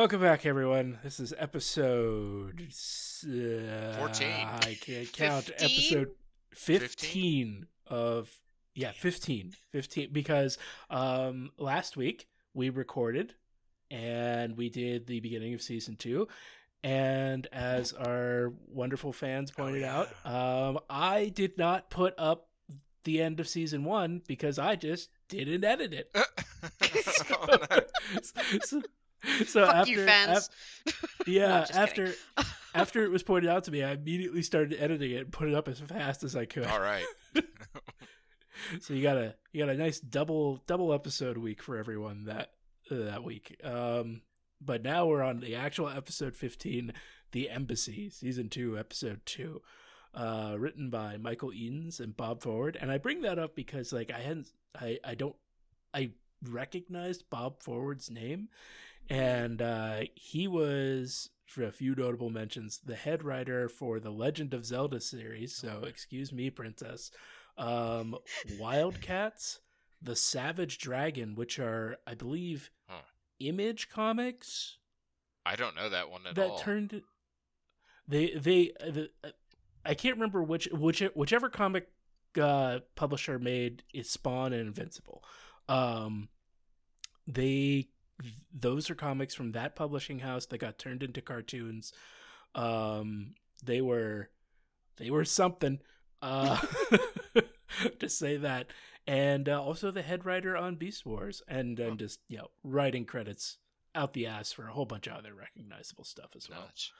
Welcome back, everyone. This is episode uh, 14. I can't count. 15? Episode 15, of yeah, 15. 15 because um last week we recorded and we did the beginning of season 2 and as our wonderful fans pointed out, um I did not put up the end of season 1 because I just didn't edit it. Oh, no. so, so Fuck after you, fans. yeah, just after after it was pointed out to me, I immediately started editing it and put it up as fast as I could. All right. So you got a you got a nice double double episode week for everyone that uh, that week. Um, but now we're on the actual episode fifteen, the Embassy, season two, episode two, uh, written by Michael Edens and Bob Forward. And I bring that up because like I hadn't I I don't I recognized Bob Forward's name, and uh, he was for a few notable mentions the head writer for the Legend of Zelda series. So excuse me, princess. Um, Wildcats, the Savage Dragon, which are I believe Huh. Image Comics I don't know that one at that all. turned they they uh, the, uh, I can't remember which which whichever comic uh, publisher made is Spawn and Invincible. Um, they those are comics from that publishing house that got turned into cartoons. Um, they were they were something. Uh, to say that, and uh, also the head writer on Beast Wars, and and just you know writing credits out the ass for a whole bunch of other recognizable stuff as well. Nuts.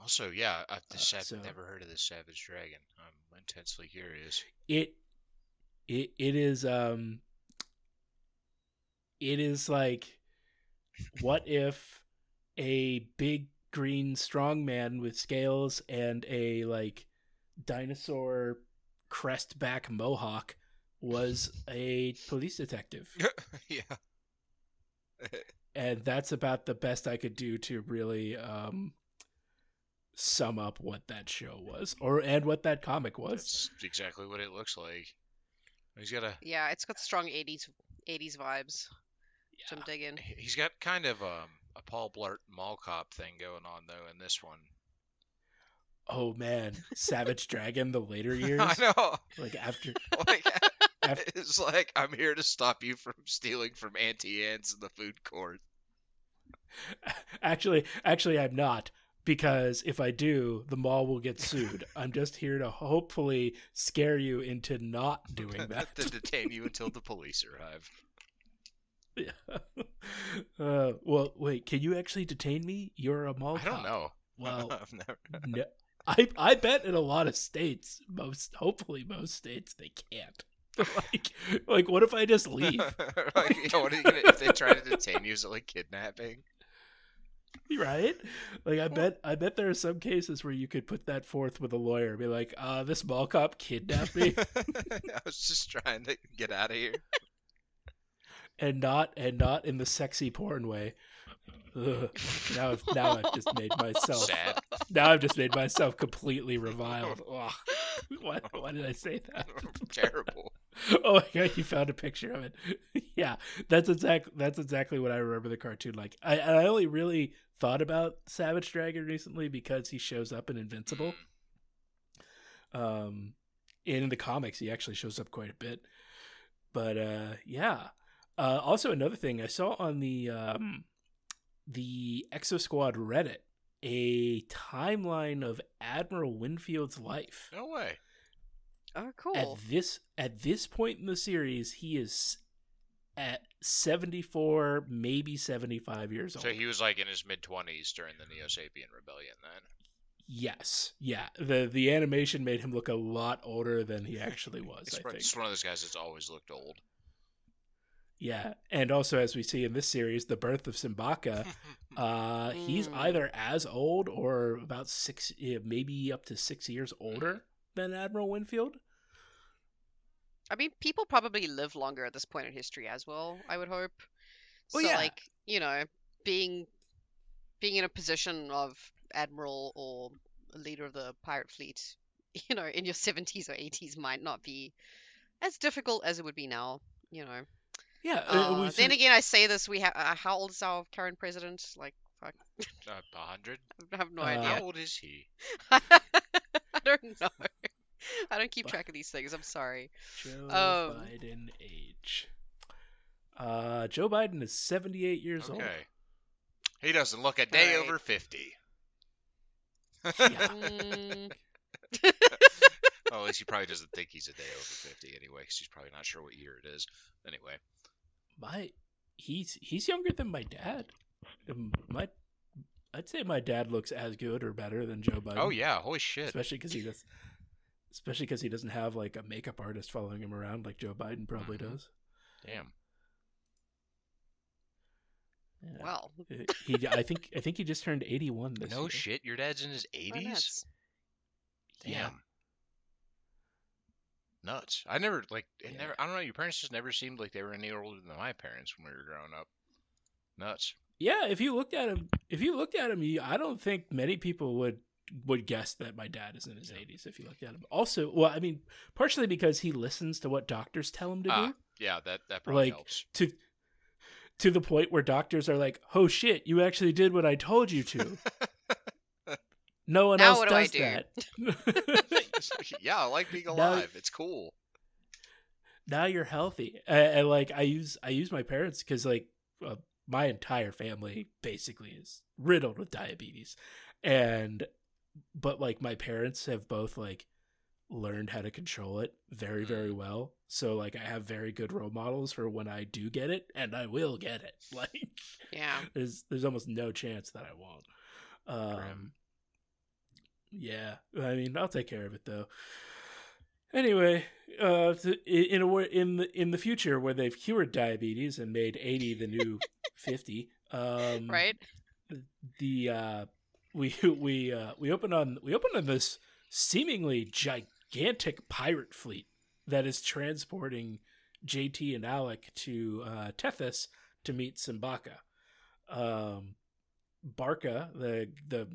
Also, yeah, I've, Uh, I've so- never heard of the Savage Dragon. I'm intensely curious. it it it is um it is like what if a big green strong man with scales and a like dinosaur crest back mohawk was a police detective yeah. and that's about the best i could do to really um sum up what that show was or and what that comic was That's exactly what it looks like. He's got a Yeah, it's got strong 80s 80s vibes, which I'm digging. he's got kind of um, a Paul Blart Mall Cop thing going on though in this one. Oh man, Savage Dragon, the later years, I know. like after Like, After- it's like I'm here to stop you from stealing from Auntie Anne's in the food court. actually, actually, I'm not because if I do, the mall will get sued. I'm just here to hopefully scare you into not doing that. to detain you until the police arrive. Yeah. uh, well, wait, can you actually detain me? You're a mall cop I don't cop. know. Well, I've never. no, I I bet in a lot of states, most hopefully most states they can't. like, like what if I just leave? like, you know, what are you gonna, if they try to detain you, is it like kidnapping? right? Like I bet I bet there are some cases where you could put that forth with a lawyer, be like, uh, this mall cop kidnapped me I was just trying to get out of here. And not and not in the sexy porn way. Ugh. Now I've now I've just made myself Sad. now I've just made myself completely reviled. Ugh. Why, why did I say that? Terrible. oh my god, you found a picture of it. yeah, that's exact. That's exactly what I remember the cartoon like. I and I only really thought about Savage Dragon recently because he shows up in Invincible. Um, in the comics, he actually shows up quite a bit. But uh, yeah. Uh, also, another thing I saw on the um, the Exo Squad Reddit a timeline of Admiral Winfield's life No way. Oh, cool. at this at this point in the series he is at 74 maybe 75 years old So he was like in his mid twenties during the Neo Sapien Rebellion. Then. yes yeah the the animation made him look a lot older than he actually was He's i think just one of those guys that's always looked old. Yeah and also as we see in this series the birth of simbacca uh he's Mm. either as old or about six maybe up to six years older than admiral winfield I mean, people probably live longer at this point in history as well, I would hope. Well, so yeah. like, you know, being being in a position of admiral or leader of the pirate fleet, you know, in your 70s or 80s might not be as difficult as it would be now, you know. Yeah. uh, Uh, then again, I say this. We have uh, how old is our current president? Like, fuck, Uh, a hundred. I have no Uh, How old is he? I don't know. I don't keep But- track of these things. I'm sorry. Joe um, Biden age. Uh, Joe Biden is 78 years old. Okay. He doesn't look a day Alright. over fifty. Yeah. Well, at least he probably doesn't think he's a day over fifty anyway, because he's probably not sure what year it is. Anyway. My, he's he's younger than my dad. My, I'd say my dad looks as good or better than Joe Biden. Oh yeah, holy shit. especially because he does, especially because he doesn't have like a makeup artist following him around like Joe Biden probably Mhm. does. Damn. Yeah. well, he, I think, I think he just turned 81 this No year. shit, your dad's in his eighties? Damn. Yeah. Nuts. I never like it Yeah. never I don't know, your parents just never seemed like they were any older than my parents when we were growing up. Nuts. Yeah, if you looked at him, if you looked at him, you, I don't think many people would would guess that my dad is in his 80s if you looked at him. Also, well, I mean, partially because he listens to what doctors tell him to Ah, do, yeah, that that probably Like, helps. to to the point where doctors are like, "Oh shit, you actually did what I told you to." No one Now else what do I does do? that. yeah, I like being Now- alive. It's cool. now you're healthy and, and like i use i use my parents because like uh, my entire family basically is riddled with diabetes and but like my parents have both like learned how to control it very very well so like i have very good role models for when i do get it and i will get it like Yeah. there's there's almost no chance that i won't um. Yeah i mean i'll take care of it though anyway uh in a way in the in the future where they've cured diabetes and made 80 the new 50 um Right. the uh we we uh we open on we open on this seemingly gigantic pirate fleet that is transporting JT and Alec to uh Tethys to meet Simbacca. Um Barca, the the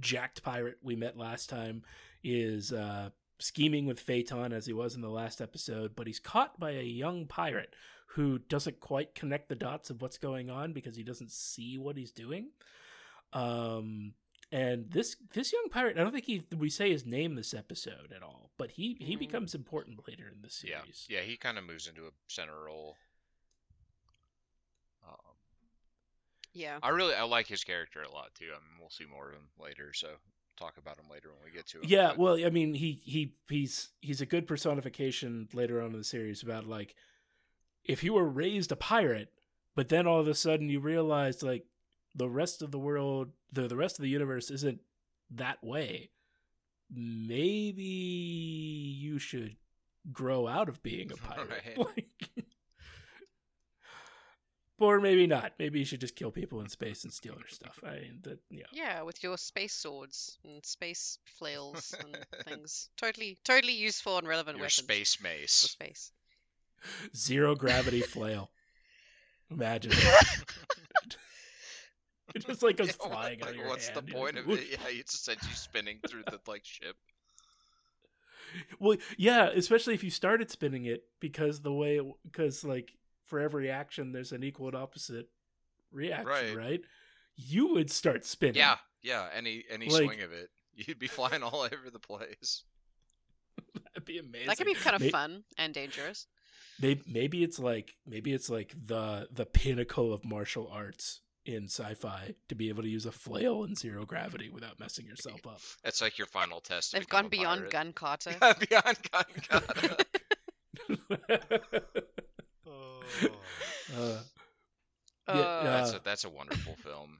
jacked pirate we met last time, is uh scheming with Phaeton as he was in the last episode, but he's caught by a young pirate who doesn't quite connect the dots of what's going on because he doesn't see what he's doing. Um, and this this young pirate, I don't think he we say his name this episode at all, but he he Mm. becomes important later in the Yeah. series. Yeah, he kind of moves into a center role. Yeah. I really I like his character a lot too. I mean, we'll see more of him later, so talk about him later when we get to him. Yeah, but- well, I mean, he he he's he's a good personification later on in the series about like if you were raised a pirate, but then all of a sudden you realized like the rest of the world, the the rest of the universe isn't that way. Maybe you should grow out of being a pirate. Right. Like or maybe not. Maybe you should just kill people in space and steal their stuff. I mean, that, yeah. Yeah, with your space swords and space flails and things. Totally, totally useful and relevant your weapons space for mace. space. Zero gravity flail. Imagine. it just like goes Yeah, what- flying out like, of your what's hand. the You're point like, of it? Yeah, it just sends you spinning through the like ship. Well, yeah, especially if you started spinning it because the way because like for every action there's an equal and opposite reaction, Right. right? You would start spinning. Yeah, yeah. Any any Like- swing of it, you'd be flying all over the place. that'd be amazing. That could be kind of May- fun and dangerous. Maybe, maybe it's like maybe it's like the the pinnacle of martial arts in sci-fi to be able to use a flail in zero gravity without messing yourself up. That's like your final test. to They've gone beyond pirate. gun kata. Yeah, beyond gun kata. Uh, Uh, that's Uh, a that's a wonderful film.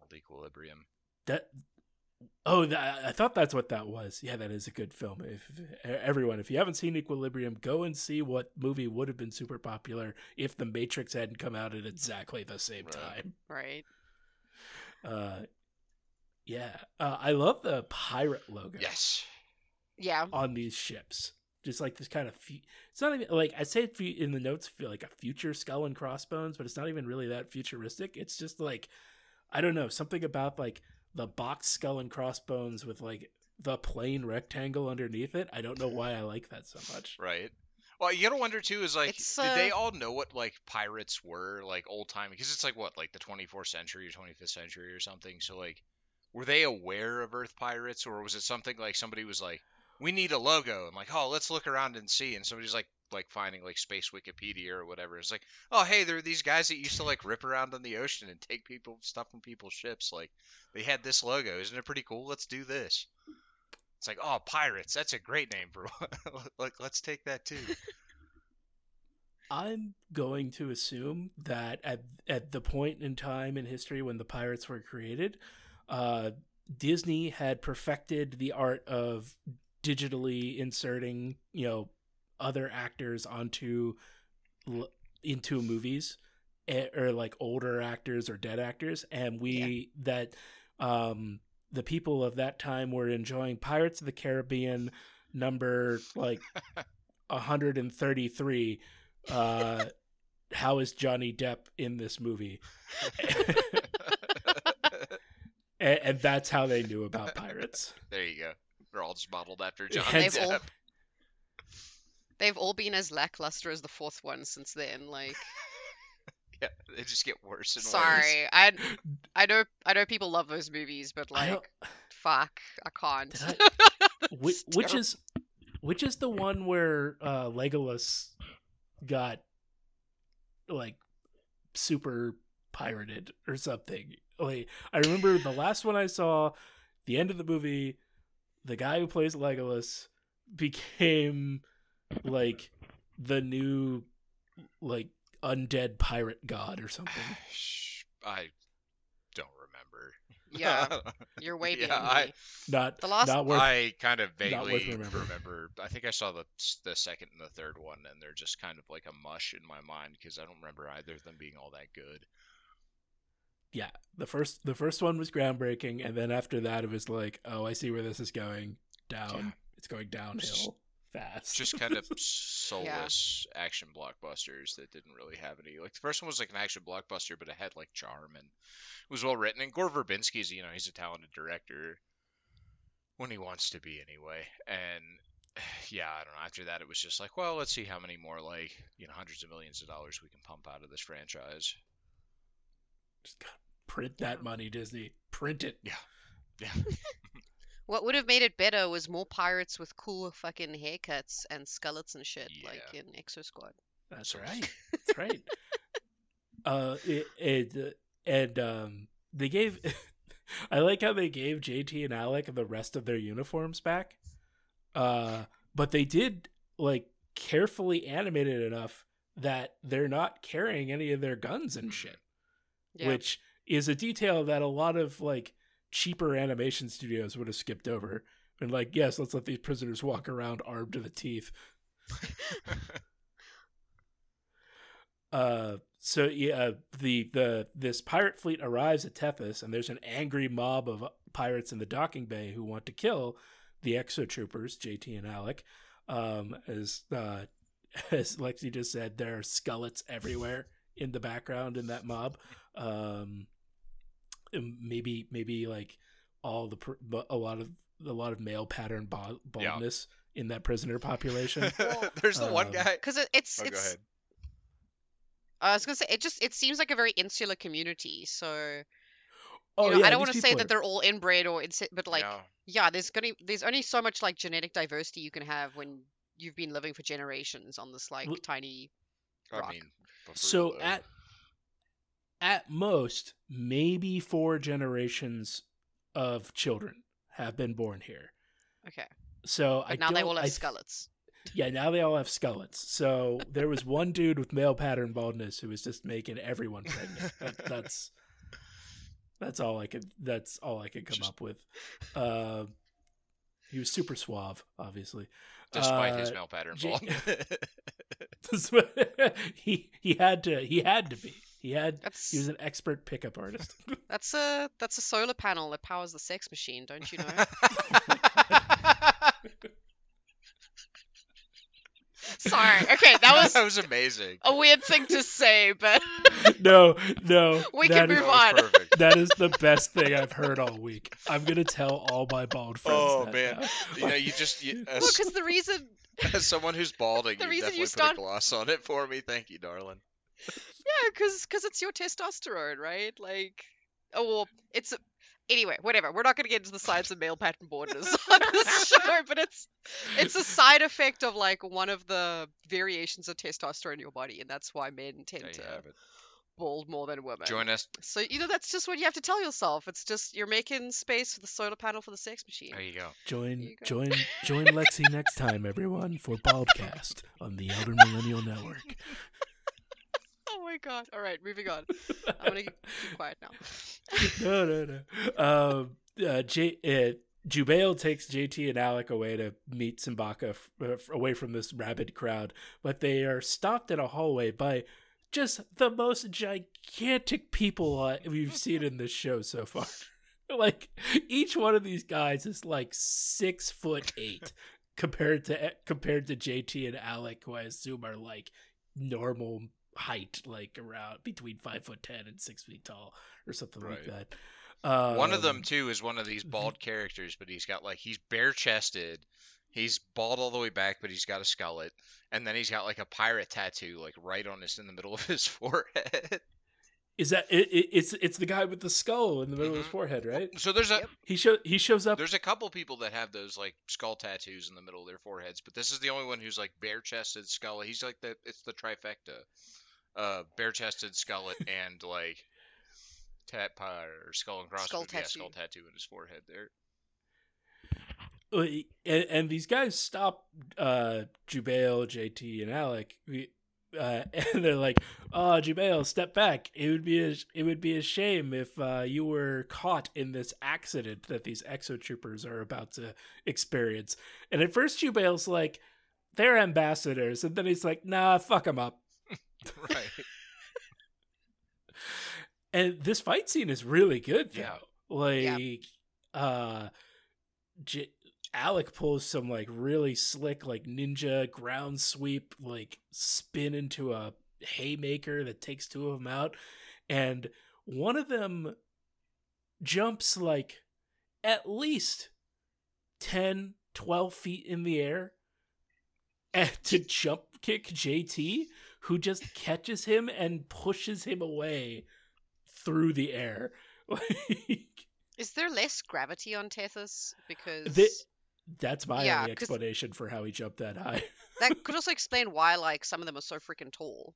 Old Equilibrium. that oh, that, I thought that's what that was. Yeah, that is a good film. If everyone, if you haven't seen Equilibrium, go and see what movie would have been super popular if The Matrix hadn't come out at exactly the same Right. time. right. Uh, yeah, uh, I love the pirate logo. Yes. Yeah. on these ships. Just like this kind of, fu- it's not even like I say it fu- in the notes, feel like a future skull and crossbones, but it's not even really that futuristic. It's just like, I don't know, something about like the box skull and crossbones with like the plain rectangle underneath it. I don't know why I like that so much. Right. Well, you gotta wonder too is like, It's, did they uh, all know what like pirates were like old time? Because it's like what, like the 24th century or 25th century or something. So like, were they aware of Earth pirates, or was it something like somebody was like, we need a logo, and like, oh, let's look around and see, and somebody's like, like finding like space Wikipedia or whatever. It's like, oh, hey, there are these guys that used to like rip around on the ocean and take people stuff from people's ships. Like, they had this logo, isn't it pretty cool? Let's do this. It's like, oh, pirates. That's a great name for like, let's take that too. I'm going to assume that at at the point in time in history when the pirates were created, uh, Disney had perfected the art of digitally inserting, you know, other actors onto into movies eh, or like older actors or dead actors and we that um the people of that time were enjoying Pirates of the Caribbean number like 133 uh how is Johnny Depp in this movie? And, and that's how they knew about pirates. There you go. They're all just modeled after John Hence- They've all, they've all been as lackluster as the fourth one since then. Like, Yeah, they just get worse and worse. sorry, I I know I know people love those movies, but like, don't- fuck, I can't. Did which, which is which is the one where uh Legolas got like super pirated or something. Like I remember the last one I saw, the end of the movie, the guy who plays Legolas became like the new like undead pirate god or something. I don't remember. Yeah, You're way Yeah, beyond I- me. Not The last- not worth I kind of vaguely remembering. remember. I think I saw the the second and the third one, and they're just kind of like a mush in my mind because I don't remember either of them being all that good. Yeah the first the first one was groundbreaking and then after that it was like oh i see where this is going down Yeah. it's going downhill fast Just kind of soulless action blockbusters that didn't really have any. Like the first one was like an action blockbuster, but it had like charm and it was well written. And Gore Verbinski's, you know, he's a talented director when he wants to be anyway. And yeah, I don't know. After that, it was just like, well, let's see how many more like you know hundreds of millions of dollars we can pump out of this franchise. Just gotta print that money disney. Print it. Yeah. Yeah. What would have made it better was more pirates with cool fucking haircuts and skullets and shit, like in Exo Squad. that's right. That's right. Uh it, it and um they gave i like how they gave jt and alec the rest of their uniforms back. Uh but they did like carefully animate it enough that they're not carrying any of their guns and shit Yeah. which is a detail that a lot of like cheaper animation studios would have skipped over. And like, yes, let's let these prisoners walk around armed to the teeth. Uh, so yeah, the the this pirate fleet arrives at Tethys, and there's an angry mob of pirates in the docking bay who want to kill the Exo Troopers, JT and Alec. Um, as uh, as Lexi just said, there are skullets everywhere in the background in that mob. Um, and maybe maybe like all the pr- a lot of a lot of male pattern ba- baldness in that prisoner population. There's the one Um, guy. Because it, it's Oh, go it's. ahead. I was gonna say it just it seems like a very insular community. So Oh you know, yeah, I don't want to say people that they're all inbred or insi- but like Yeah. yeah, there's gonna there's only so much like genetic diversity you can have when you've been living for generations on this like L- tiny. I rock. mean, for so Bruno. at at most maybe four generations of children have been born here. Okay, So I now they all have I th- Yeah, now they all have skullets. So there was one dude with male pattern baldness who was just making everyone pregnant. That, that's that's all I could. That's all I could come Just- up with. Uh, he was super suave, obviously. despite his uh, male pattern J- bald. he he had to he had to be he had That's he was an expert pickup artist. that's a that's a solar panel that powers the sex machine, don't you know? Sorry. Okay, that was that was amazing. a weird thing to say, but no, no. We can move That was on. perfect. That is the best thing I've heard all week. I'm gonna tell all my bald friends. Oh that man, now. yeah, you just you, Well, uh, because the reason, as someone who's balding, the you reason definitely you put a gloss on it for me. Thank you, darling. yeah, because because it's your testosterone, right? Like, oh, well, it's anyway, whatever. We're not going to get into the science of male pattern baldness on this show, but it's it's a side effect of like one of the variations of testosterone in your body, and that's why men tend to have it. bald more than women. Join us. So you know that's just what you have to tell yourself. It's just you're making space for the solar panel for the sex machine. There you go. Join, you go. join, join Lexi next time, everyone, for Baldcast on the Elder Millennial Network. Oh my god! All right, moving on. I'm gonna keep quiet now. no, no, no. Um, uh, J- uh, Jubail takes JT and Alec away to meet Simbacca f- uh, f- away from this rabid crowd, but they are stopped in a hallway by just the most gigantic people uh, we've seen in this show so far. like each one of these guys is like six foot eight compared to compared to JT and Alec, who I assume are like normal height, like around between five foot ten and six feet tall, or something like that. Um, one of them too is one of these bald characters, but he's got like he's bare chested. He's bald all the way back, but he's got a skullet, and then he's got like a pirate tattoo, like right on his in the middle of his forehead. is that it, it, it's it's the guy with the skull in the middle of his Mhm. forehead, right? So there's a Yep. He show he shows up. there's a couple people that have those like skull tattoos in the middle of their foreheads, but this is the only one who's like bare chested, skullet. He's like the it's the trifecta, uh, bare chested, skullet, and like tat pirate or skull and crossbones. Skull Yeah, tattoo. skull tattoo in his forehead there. And, and these guys stop uh Jubail, JT, and Alec. Uh, and they're like, "Oh, Jubail, step back. It would be a, it would be a shame if uh, you were caught in this accident that these exo troopers are about to experience." And at first, Jubail's like, "They're ambassadors," and then he's like, "Nah, fuck them up." Right. And this fight scene is really good though. Yeah. Like uh J- Alec pulls some like really slick like ninja ground sweep like spin into a haymaker that takes two of them out and one of them jumps like at least 10 12 feet in the air and to jump kick JT who just catches him and pushes him away through the air. Like Is there less gravity on Tethys? Because The- that's my Yeah, only 'cause- explanation for how he jumped that high. that could also explain why like some of them are so freaking tall.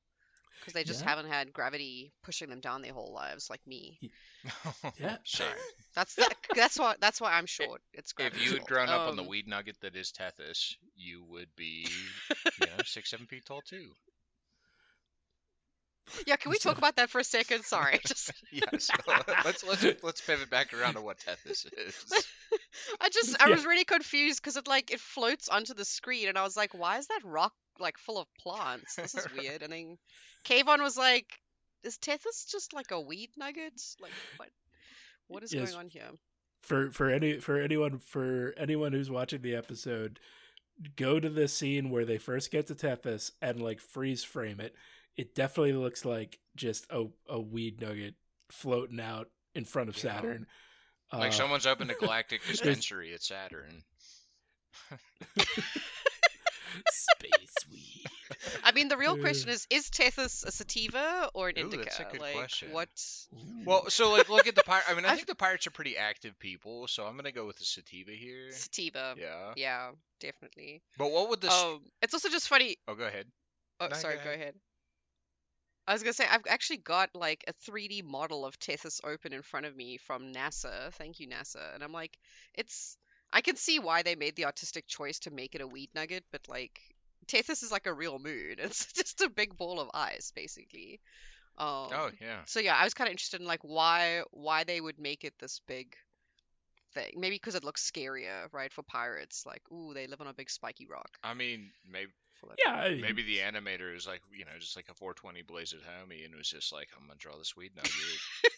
Because they just Yeah. haven't had gravity pushing them down their whole lives, like me. Yeah. Sorry. That's that, that's why that's why I'm short. It's gravity. If you had grown up on the Um, weed nugget that is Tethys, you would be, you know, six, seven feet tall too. Yeah, can we talk about that for a second? Sorry, just Yes. let's let's let's pivot back around to what Tethys is. I just I Yeah. was really confused because it like it floats onto the screen and I was like, why is that rock like full of plants? This is weird. And then Kayvon was like, is Tethys just like a weed nugget? Like what? What is Yes. going on here? For for any for anyone for anyone who's watching the episode, go to the scene where they first get to Tethys and like freeze frame it. It definitely looks like just a, a weed nugget floating out in front of Yeah. Saturn. Like Uh, someone's opened a galactic dispensary at Saturn. space weed. I mean, the real question is: Is Tethys a sativa or an Ooh, indica? that's a good like, question. what? Well, so like look at the pirate. I mean, I I've- think the pirates are pretty active people, so I'm gonna go with the sativa here. Sativa. Yeah. Yeah, definitely. But what would this? Um, it's also just funny. oh, go ahead. Oh, No, sorry, go ahead. ahead. I was gonna say I've actually got like a 3D model of Tethys open in front of me from NASA. Thank you, NASA. And I'm like, it's. I can see why they made the artistic choice to make it a weed nugget, but like, Tethys is like a real moon. It's just a big ball of ice, basically. Um, Oh yeah. So yeah, I was kind of interested in like why why they would make it this big thing. Maybe because it looks scarier, right? For pirates, like ooh, they live on a big spiky rock. I mean, maybe Yeah, I maybe the animator is like you know just like a 420 blaze at homie and was just like I'm gonna draw this weed nugget.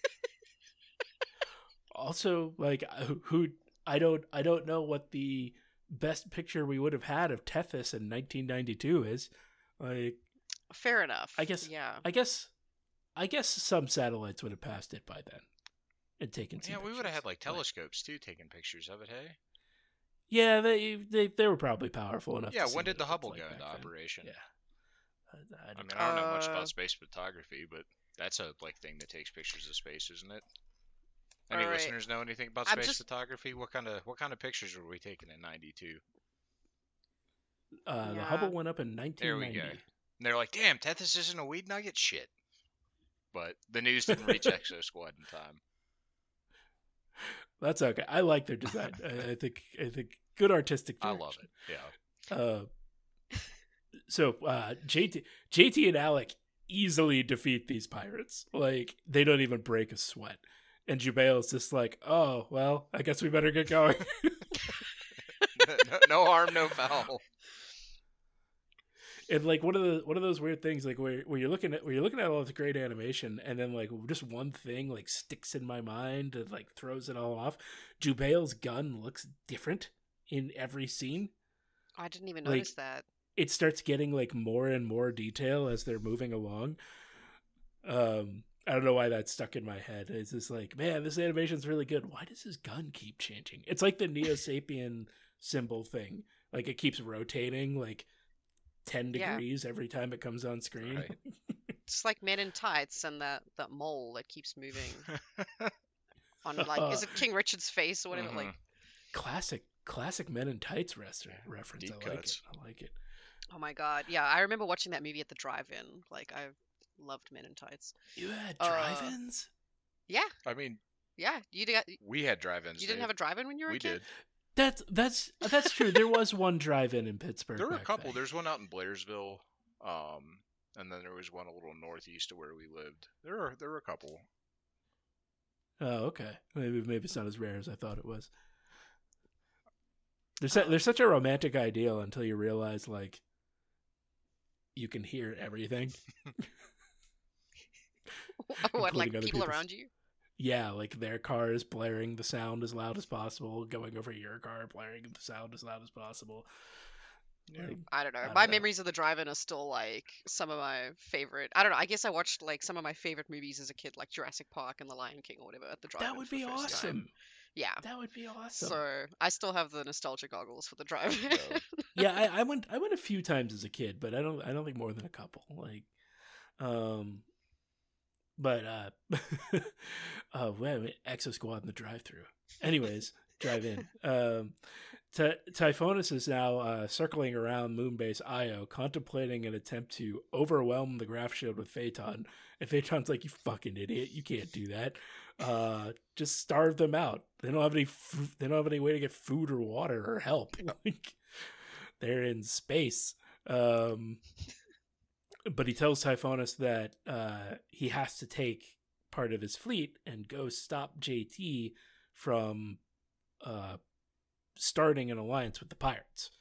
also like uh, who- who I don't I don't know what the best picture we would have had of Tethys in 1992 is. Like Fair enough. I guess- Yeah. I guess I guess some satellites would have passed it by then and taken. Some Yeah, we would have had like but- telescopes too, taking pictures of it. Hey. Yeah, they, they they were probably powerful enough. Yeah. to When did the Hubble like go into back then. operation? Yeah. I, I I don't- mean, I don't know much about space photography, but that's a like thing that takes pictures of space, isn't it? Any Alright. listeners know anything about space just- photography? What kind of what kind of pictures were we taking in '92? uh, The Hubble went up in 1990. There we 1990. go. And they're like, "Damn, Tethys isn't a weed nugget." Shit. But the news didn't reach Exo Squad in time. That's okay. I like their design. I, I think I think good artistic. I love it. Yeah. Uh, so uh, JT, JT and Alec easily defeat these pirates. Like they don't even break a sweat. And Jubail is just like, oh well, I guess we better get going. no, no harm, no foul. And like one of the one of those weird things, like where where you're looking at where you're looking at all this great animation, and then like just one thing like sticks in my mind and like throws it all off. Jubail's gun looks different in every scene. I didn't even Like- notice that. it starts getting like more and more detail as they're moving along. Um, I don't know why that stuck in my head. It's just like, man, this animation's really good. Why does his gun keep changing? It's like the Neo Sapien symbol thing. Like it keeps rotating like ten Yeah. degrees every time it comes on screen. Right. It's like Men in Tights and that that mole that keeps moving on like is it King Richard's face or whatever? Like Mhm. classic, classic Men in Tights rest- reference. deep I like cuts. it. I like it. oh my god, yeah, I remember watching that movie at the drive-in. Like I loved Men in Tights. You had Uh, drive-ins. Yeah, I mean, yeah. You did. We had drive-ins. You didn't Dave. have a drive-in when you were We a kid. Did. That's that's that's true. There was one drive-in in Pittsburgh. There were a couple. then. There's one out in Blairsville, um, and then there was one a little northeast of where we lived. There were there were a couple. Oh, okay. Maybe maybe it's not as rare as I thought it was. There's su- there's such a romantic ideal until you realize like you can hear everything. what, like Including other people around you? Yeah, like their car is blaring the sound as loud as possible, going over your car, blaring the sound as loud as possible. Like, I don't know. I don't my know. memories of the drive-in are still like some of my favorite. I don't know. I guess I watched like some of my favorite movies as a kid, like Jurassic Park and The Lion King or whatever at the drive-in. that would be the first time. awesome. Yeah. That would be awesome. So I still have the nostalgia goggles for the drive-in. Yeah, I, I went I went a few times as a kid, but I don't I don't think more than a couple. Like, um, but uh, uh, wait, wait, Exo Squad in the drive-through. Anyways, drive in. Um, Ty- Typhonus is now uh, circling around Moonbase Io, contemplating an attempt to overwhelm the graph shield with Phaeton. And Phaeton's like, "You fucking idiot! You can't do that. Uh, just starve them out. They don't have any. F- they don't have any way to get food or water or help. Like, they're in space." Um, but he tells Typhonus that uh, he has to take part of his fleet and go stop JT from uh, starting an alliance with the pirates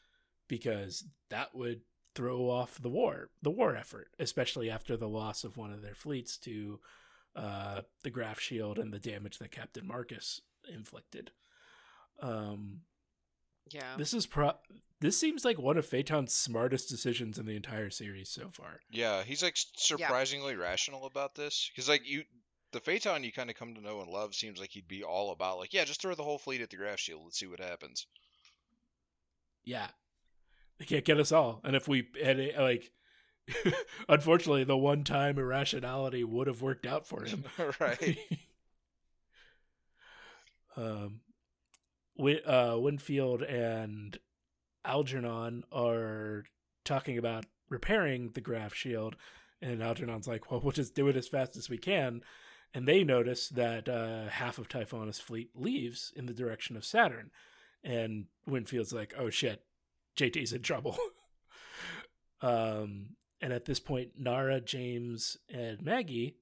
because that would throw off the war, the war effort, especially after the loss of one of their fleets to uh, the Graph Shield and the damage that Captain Marcus inflicted. Um, yeah. this is pro. This seems like one of Phaeton's smartest decisions in the entire series so far. Yeah, he's like s- surprisingly rational about this because like you, the Phaeton you kind of come to know and love seems like he'd be all about like yeah, just throw the whole fleet at the Graph Shield. Let's see what happens. Yeah, they can't get us all, and if we had it, like, unfortunately, the one time irrationality would have worked out for him. right. um, Win- uh, Winfield and Algernon are talking about repairing the graph shield, and Algernon's like, "Well, we'll just do it as fast as we can." And they notice that uh, half of Typhonus' fleet leaves in the direction of Saturn, and Winfield's like, "Oh shit, JT's in trouble." um, and at this point, Nara, James, and Maggie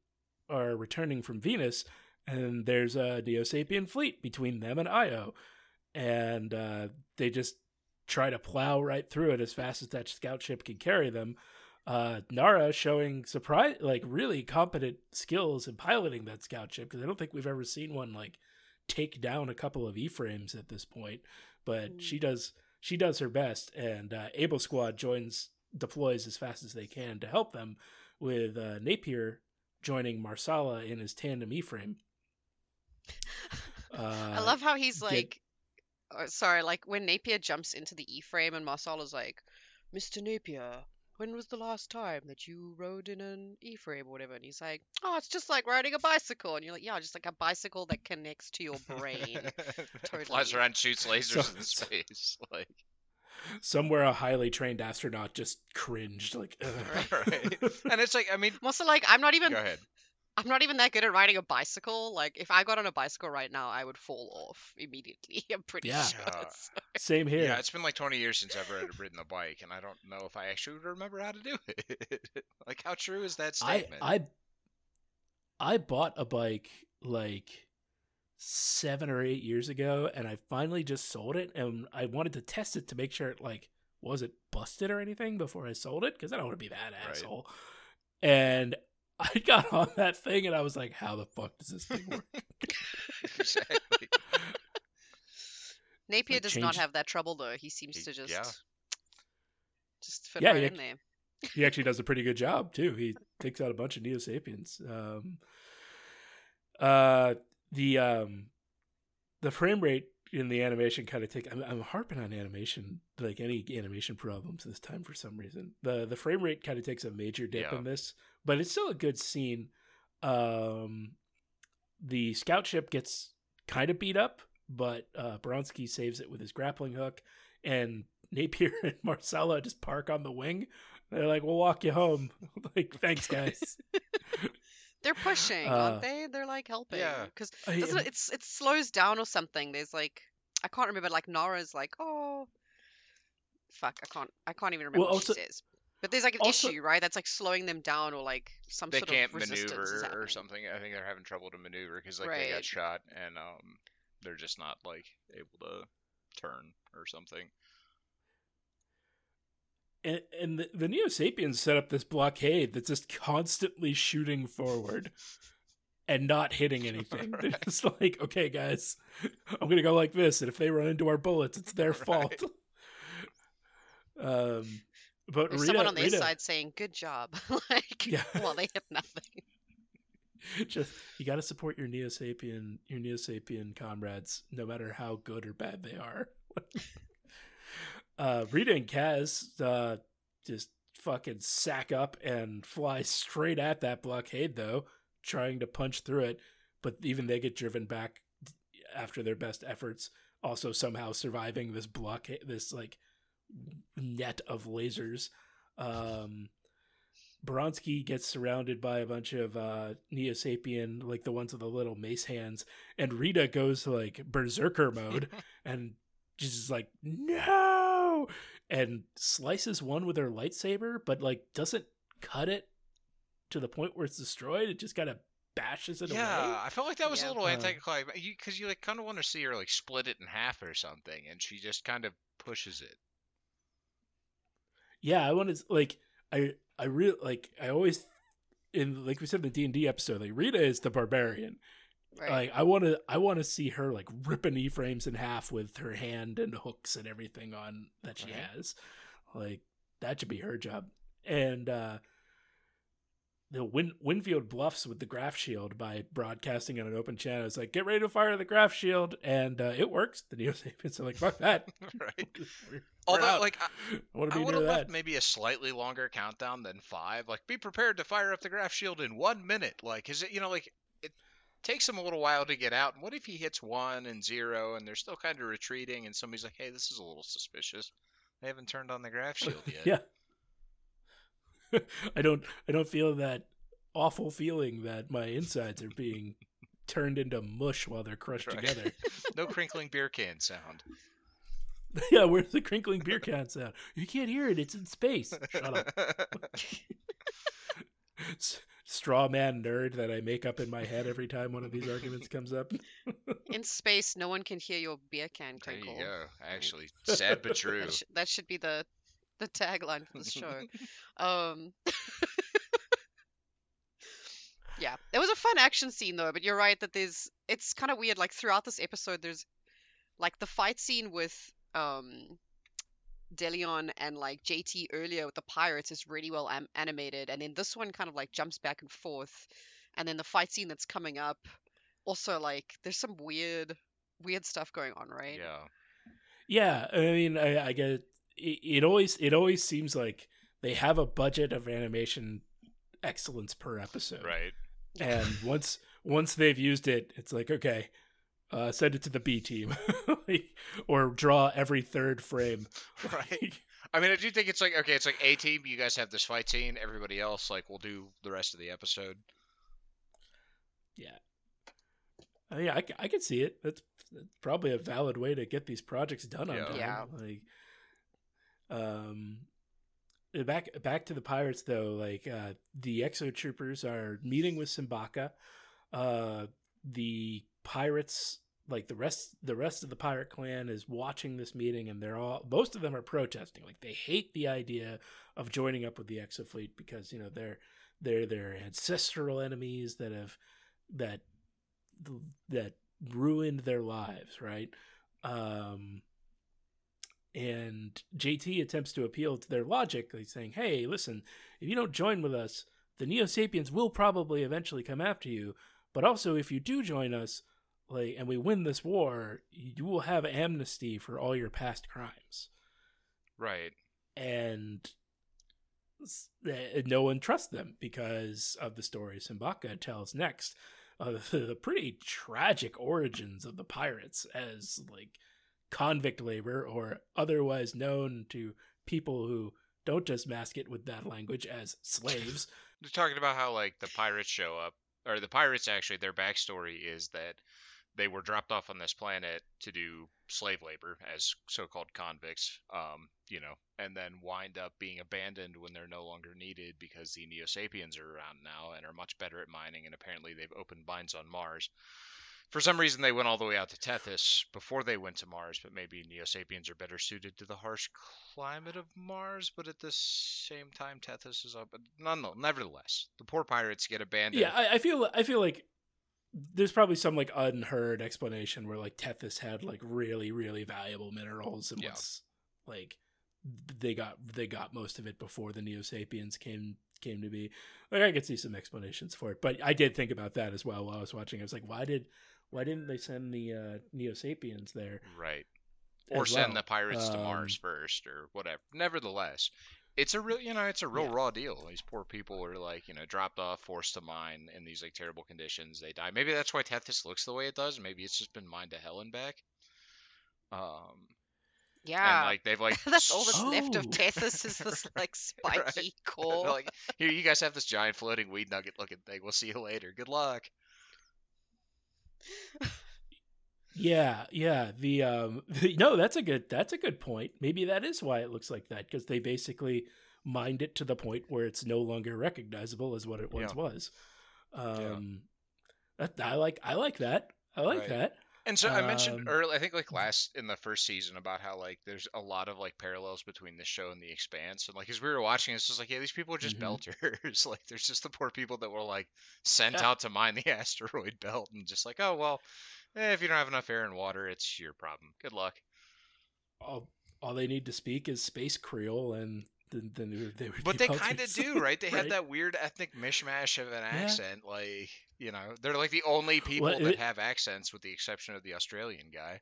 are returning from Venus, and there's a Neo Sapien fleet between them and Io, and uh, they just try to plow right through it as fast as that scout ship can carry them. Uh, Nara showing surprise, like really competent skills in piloting that scout ship because I don't think we've ever seen one like take down a couple of E frames at this point, but Mm. she does she does her best, and uh, Able Squad joins deploys as fast as they can to help them with uh, Napier joining Marsala in his tandem E-frame. I Uh, love how he's get- like, uh, sorry, like when Napier jumps into the E frame and Marsala's like, Mr. Napier, when was the last time that you rode in an E frame or whatever? And he's like, oh, it's just like riding a bicycle. And you're like, yeah, just like a bicycle that connects to your brain. totally. Flies Totally. around, shoots lasers So- in space. Like, somewhere a highly trained astronaut just cringed like "Ugh." right. And it's like, I mean, I'm also like, I'm not even, go ahead. I'm not even that good at riding a bicycle. Like, if I got on a bicycle right now, I would fall off immediately. I'm pretty Yeah. sure. Yeah. so- same here Yeah, it's been like 20 years since I've rid- ridden a bike, and I don't know if I actually would remember how to do it. like, how true is that I statement? I I bought a bike like seven or eight years ago, and I finally just sold it, and I wanted to test it to make sure it like wasn't busted or anything before I sold it because I don't want to be that Right. asshole. And I got on that thing, and I was like, "How the fuck does this thing work?" exactly. Napier Like, does not have that trouble though. He seems He- to just, yeah. just fit Yeah, right he in there. he actually does a pretty good job too. He takes out a bunch of Neo Sapiens. Um, uh, the um, the frame rate in the animation kind of take. I'm, I'm harping on animation, like any animation problems this time for some reason. the The frame rate kind of takes a major dip Yeah. in this, but it's still a good scene. Um, the scout ship gets kind of beat up, but uh, Bronski saves it with his grappling hook, and Napier and Marsala just park on the wing. They're like, "We'll walk you home." like, thanks, guys. They're pushing, Uh, aren't they? They're like helping. Yeah. Because it, it's it slows down or something. There's like I can't remember. Like Nara's like, oh, fuck, I can't I can't even remember Well, what also- she says. But there's like an also- issue, right? That's like slowing them down or like some They sort can't of resistance is maneuver or something. I think they're having trouble to maneuver because like they got shot and um, they're just not like able to turn or something. and, and the, the Neo Sapiens set up this blockade that's just constantly shooting forward and not hitting anything. They're just like, okay, guys, I'm gonna go like this, and if they run into our bullets, it's their fault. um, but There's Rita, someone on the Rita side saying, "Good job," like Yeah. while they hit nothing. just you got to support your Neo Sapien, your Neo Sapien comrades, no matter how good or bad they are. uh, Rita and Kaz uh, just fucking sack up and fly straight at that blockade, though, trying to punch through it. But even they get driven back after their best efforts, also somehow surviving this blockade, this like net of lasers. Um, Bronski gets surrounded by a bunch of uh, Neo Sapien, like the ones with the little mace hands, and Rita goes to like berserker mode and just like no, and slices one with her lightsaber, but like doesn't cut it to the point where it's destroyed. It just kind of bashes it yeah, away. I felt like that was Yeah. a little Uh, anticlimactic because you, like kind of want to see her like split it in half or something, and she just kind of pushes it. Yeah, I want to like I I really like I always in like we said in the D and D episode, like Rita is the barbarian. Right. Like I want to, I want to see her like ripping E frames in half with her hand and hooks and everything on that she Right. has. Like that should be her job. And uh the Win- Winfield bluffs with the graph shield by broadcasting on an open channel. It's like get ready to fire the graph shield, and uh, it works. The Neo Sapiens are like fuck that. right. We're- Although, out. like, I, I would have left maybe a slightly longer countdown than five. Like, be prepared to fire up the graph shield in one minute. Like, is it, you know, like, it takes him a little while to get out. And what if he hits one and zero and they're still kind of retreating and somebody's like, hey, this is a little suspicious. They haven't turned on the graph shield yet. yeah. I don't I don't feel that awful feeling that my insides are being turned into mush while they're crushed Right. together. no crinkling beer can sound. yeah, where's the crinkling beer can sound? You can't hear it, it's in space. Shut up. S- Straw man nerd that I make up in my head every time one of these arguments comes up. In space, no one can hear your beer can there crinkle. you go. Actually, sad but true. That, sh- that should be the the tagline for the show. um, yeah, it was a fun action scene though. But you're right that there's it's kind of weird. Like throughout this episode, there's like the fight scene with um De Leon and like JT earlier with the pirates is really well am- animated, and then this one kind of like jumps back and forth, and then the fight scene that's coming up, also like there's some weird, weird stuff going on, right? Yeah. Yeah, I mean, I, I get it. it. It always it always seems like they have a budget of animation excellence per episode, Right. and once once they've used it, it's like okay, uh, send it to the B team, like, or draw every third frame. Right. I mean, I do think it's like okay, it's like a team. You guys have this fight scene. Everybody else, like, we'll do the rest of the episode. yeah, Yeah, I mean, I, c- I can see it. That's, that's probably a valid way to get these projects done on Yeah. time. Yeah. Like, um, uh, back back to the pirates though. Like, uh, the Exo Troopers are meeting with Simbacca. Uh, the pirates, like the rest, the rest of the pirate clan is watching this meeting, and they're all most of them are protesting. Like, they hate the idea of joining up with the Exo Fleet because you know they're they're their ancestral enemies that have that that ruined their lives, right? Um, and JT attempts to appeal to their logic, like saying, "Hey, listen, if you don't join with us, the Neo Sapiens will probably eventually come after you. But also, if you do join us, like, and we win this war, you will have amnesty for all your past crimes." Right. and eh, no one trusts them because of the story Simbacca tells next. Uh, the, the pretty tragic origins of the pirates as like convict labor, or otherwise known to people who don't just mask it with that language as slaves. They're talking about how like the pirates show up, or the pirates actually their backstory is that they were dropped off on this planet to do slave labor as so-called convicts, um, you know, and then wind up being abandoned when they're no longer needed because the Neo Sapiens are around now and are much better at mining, and apparently they've opened mines on Mars. For some reason, they went all the way out to Tethys before they went to Mars, but maybe Neo Sapiens are better suited to the harsh climate of Mars. But at the same time, Tethys is up. But nonetheless, nevertheless, the poor pirates get abandoned. yeah, I, I feel I feel like there's probably some like unheard explanation where like Tethys had like really really valuable minerals and Yeah. what's like they got they got most of it before the Neo Sapiens came came to be. Like I could see some explanations for it, but I did think about that as well while I was watching. I was like, why did why didn't they send the uh, Neo Sapiens there? Right. Or send well? the pirates to Mars Um, first or whatever. Nevertheless, it's a real, you know, it's a real Yeah. raw deal. These poor people are like, you know, dropped off, forced to mine in these like terrible conditions. They die. Maybe that's why Tethys looks the way it does. Maybe it's just been mined to hell and back. Um, Yeah. and like they've like That's all that's left of Oh. Tethys is this like spiky Right. core. like, here, you guys have this giant floating weed nugget looking thing. We'll see you later. Good luck. Yeah, yeah. The um, no, that's a good that's a good point. Maybe that is why it looks like that because they basically mined it to the point where it's no longer recognizable as what it once Yeah. was. Um, that, I like I like that. I like Right. that. And so I mentioned Um, earlier, I think like last in the first season about how like there's a lot of like parallels between this show and The Expanse, and like as we were watching, it's just like yeah, these people are just Mhm. belters. like there's just the poor people that were like sent Yeah. out to mine the asteroid belt, and just like oh well, eh, if you don't have enough air and water, it's your problem. Good luck. All all they need to speak is space Creole, and then, then they would- they would. But they kind of do, right? They have Right. that weird ethnic mishmash of an accent. Like you know, they're like the only people Well, that it- have accents, with the exception of the Australian guy.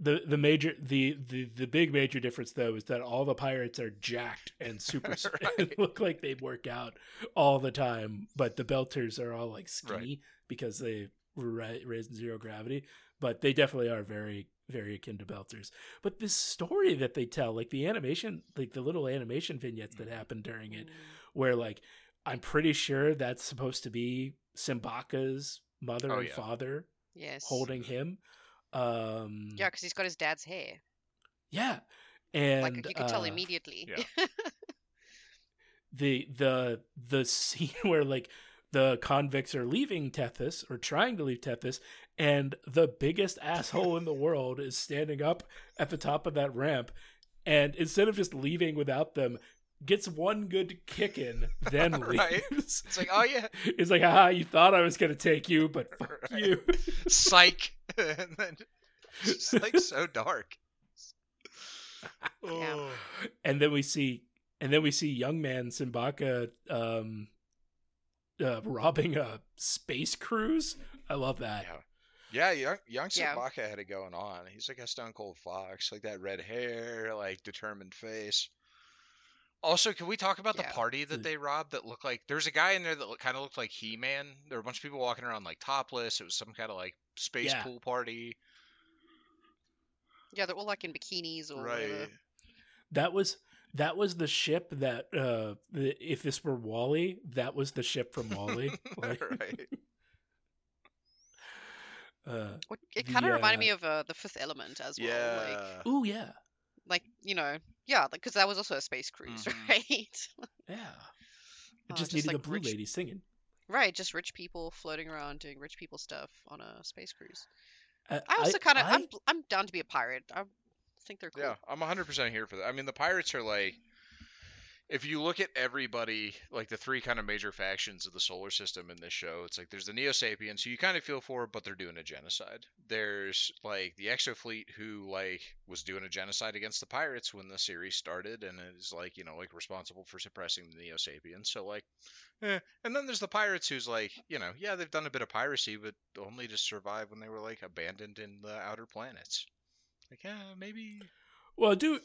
the the major the, the the big major difference though is that all the pirates are jacked and super Right. look like they work out all the time but the belters are all like skinny because they were raised in zero gravity but they definitely are very very akin to belters but this story that they tell like the animation like the little animation vignettes that happen during it where like i'm pretty sure that's supposed to be simbacca's mother Oh, and yeah. father yes. holding him um Yeah, because he's got his dad's hair. yeah, and Like you can tell uh, immediately. yeah. the the the scene where like the convicts are leaving Tethys or trying to leave Tethys, and the biggest asshole in the world is standing up at the top of that ramp, and instead of just leaving without them, gets one good kick in, then Right. leaves. It's like oh yeah, It's like, haha, you thought I was gonna take you, but fuck Right. you. psych and then it's like so dark Yeah. and then we see and then we see young man Simbacca um uh, robbing a space cruise. I love that. Yeah. Yeah, young young Yeah. Sabaka had it going on. He's like a stone cold fox, like that red hair, like determined face. Also, can we talk about Yeah. the party that The- they robbed? That looked like there was a guy in there that kind of looked like He Man. There were a bunch of people walking around like topless. It was some kind of like space Yeah. pool party. Yeah, they're all like in bikinis or whatever. That was that was the ship that uh the, if this were WALL-E, that was the ship from WALL-E. Like, right. uh It kind of reminded uh, me of uh, the Fifth Element as well. Yeah. Like, ooh yeah. like you know, yeah, because that was also a space cruise, Mhm. right? Yeah. It Oh, just just needed like the blue rich- lady singing. right, just rich people floating around doing rich people stuff on a space cruise. Uh, I also kind of, I- I'm, I'm down to be a pirate. I think they're cool. Yeah, I'm 100% here for that. I mean, the pirates are like, if you look at everybody, like the three kind of major factions of the solar system in this show, it's like there's the Neo Sapiens, who you kind of feel for, but they're doing a genocide. There's like the Exo Fleet, who like was doing a genocide against the pirates when the series started, and is like you know like responsible for suppressing the Neo Sapiens. So like, eh. and then there's the pirates, who's like you know yeah they've done a bit of piracy, but only to survive when they were like abandoned in the outer planets. Like yeah maybe well, do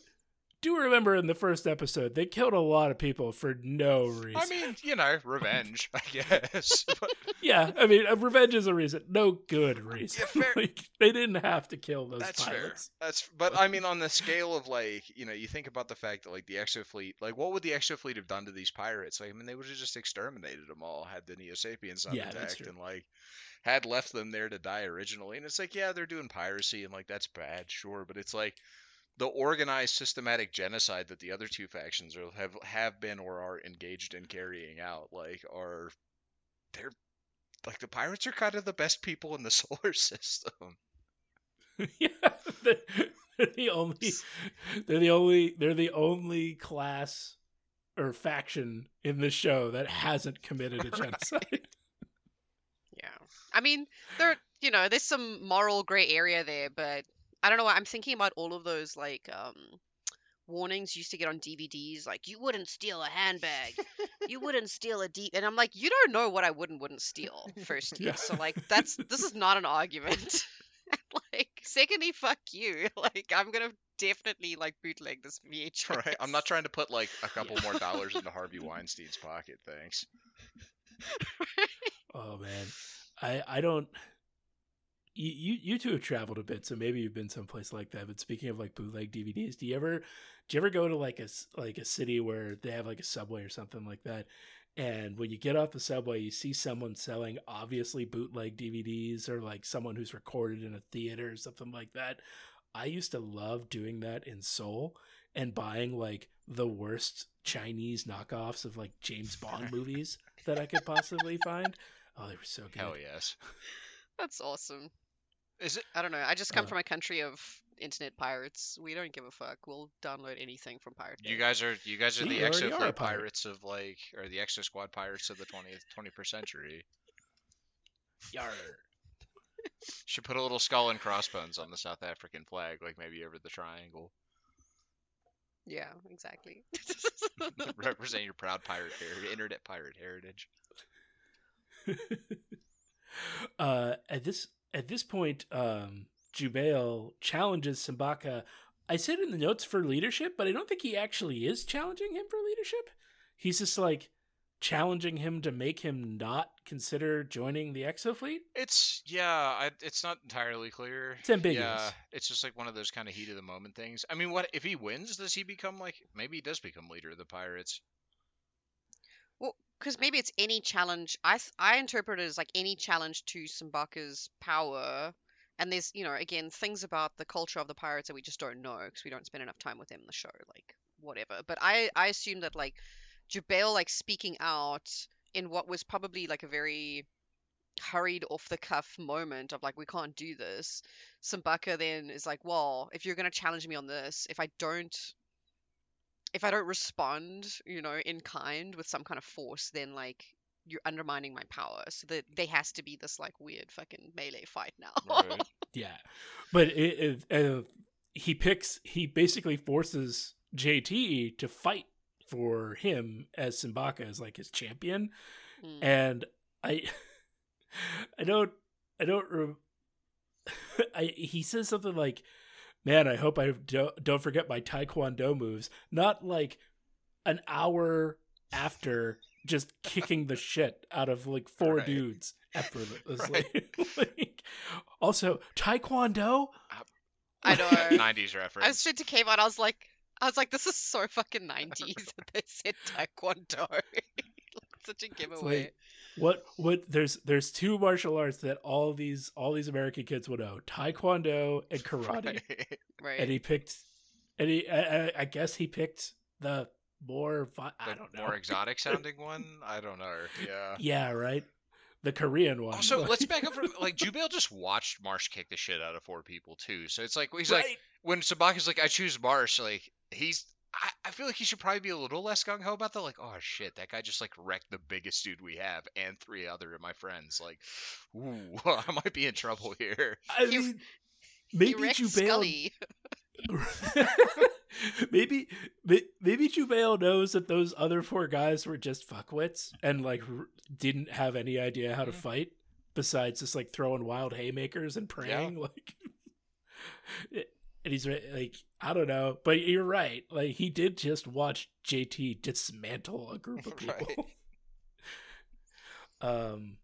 do remember in the first episode they killed a lot of people for no reason. I mean, you know, revenge, I guess. But yeah, I mean, uh, revenge is a reason, no good reason. Yeah, fair. like they didn't have to kill those That's fair. pilots. That's but I mean on the scale of like you know you think about the fact that like the Exo Fleet like what would the Exo Fleet have done to these pirates? Like I mean they would have just exterminated them all had the Neo Sapiens not Yeah, attacked and like had left them there to die originally. And it's like yeah they're doing piracy and like that's bad sure, but it's like the organized systematic genocide that the other two factions are, have have been or are engaged in carrying out like are they're like the pirates are kind of the best people in the solar system. yeah, they're, they're the only, they're the only, they're the only class or faction in the show that hasn't committed a genocide. Yeah. I mean, there, you know, there's some moral gray area there, but I don't know. why I'm thinking about all of those like um warnings you used to get on DVDs, like you wouldn't steal a handbag, you wouldn't steal a deep, and I'm like, you don't know what I would and wouldn't steal. First, Yeah. so like that's this is not an argument. like, secondly, fuck you. Like, I'm gonna definitely like bootleg this VHS. Right. I'm not trying to put like a couple more dollars into Harvey Weinstein's pocket. Thanks. oh man, I I don't. You, you you two have traveled a bit, so maybe you've been someplace like that. But speaking of like bootleg DVDs, do you ever do you ever go to like a s- like a city where they have like a subway or something like that? And when you get off the subway, you see someone selling obviously bootleg DVDs or like someone who's recorded in a theater or something like that. I used to love doing that in Seoul and buying like the worst Chinese knockoffs of like James Bond movies that I could possibly find. Oh, they were so good. hell yes. That's awesome. Is it? I don't know. I just come Uh, from a country of internet pirates. We don't give a fuck. We'll download anything from Pirate Bay. You guys are you guys are See, the exo are pirate. pirates of like, or the Exo Squad pirates of the 20th 21st century. Yar. Should put a little skull and crossbones on the South African flag, like maybe over the triangle, Yeah, exactly. represent your proud pirate heritage, internet pirate heritage. uh, at this at this point, um, Jubail challenges Simbacca. I said in the notes for leadership, but I don't think he actually is challenging him for leadership. He's just like challenging him to make him not consider joining the Exo Fleet. It's yeah, I, it's not entirely clear. It's ambiguous. Yeah, it's just like one of those kind of heat of the moment things. I mean, what if he wins? Does he become like maybe he does become leader of the pirates? Because maybe it's any challenge. I I interpret it as like any challenge to Simbacca's power. And there's, you know, again, things about the culture of the pirates that we just don't know because we don't spend enough time with them in the show, like whatever. But I I assume that like Jubail like speaking out in what was probably like a very hurried off the cuff moment of like we can't do this. Simbacca then is like, well, if you're gonna challenge me on this, if I don't if I don't respond, you know, in kind with some kind of force, then like you're undermining my power. So that there has to be this like weird fucking melee fight now. Right. Yeah, but it, it, uh, he picks he basically forces JT to fight for him as Simbacca as like his champion, Mm. and I I don't I don't re- I he says something like, "Man, I hope I don't don't forget my taekwondo moves." Not like an hour after just kicking the shit out of like four Right. dudes effortlessly. like, also, taekwondo. Uh, I know. 90s I reference. was straight to came out. I was like, I was like, this is so fucking nineties that they said taekwondo. Such a giveaway. like- What what there's there's two martial arts that all these all these American kids would know: taekwondo and karate. right. And he picked, and he I, I- guess he picked the more I The don't know more exotic sounding one? I don't know. Yeah. Yeah, right. The Korean one. Also, Like- let's back up for like Jubail just watched Marsh kick the shit out of four people too. So it's like he's like Right. when Sabaka's like I choose Marsh, like he's I, I feel like he should probably be a little less gung ho about that. Like, oh shit, that guy just like wrecked the biggest dude we have and three other of my friends. Like, ooh, I might be in trouble here. I He- mean, maybe wrecked Jubail. Maybe maybe Jubail knows that those other four guys were just fuckwits and like r- didn't have any idea how to Mhm. fight besides just like throwing wild haymakers and praying. Like, and he's like, I don't know, but you're right. Like he did just watch JT dismantle a group of Right. people. um,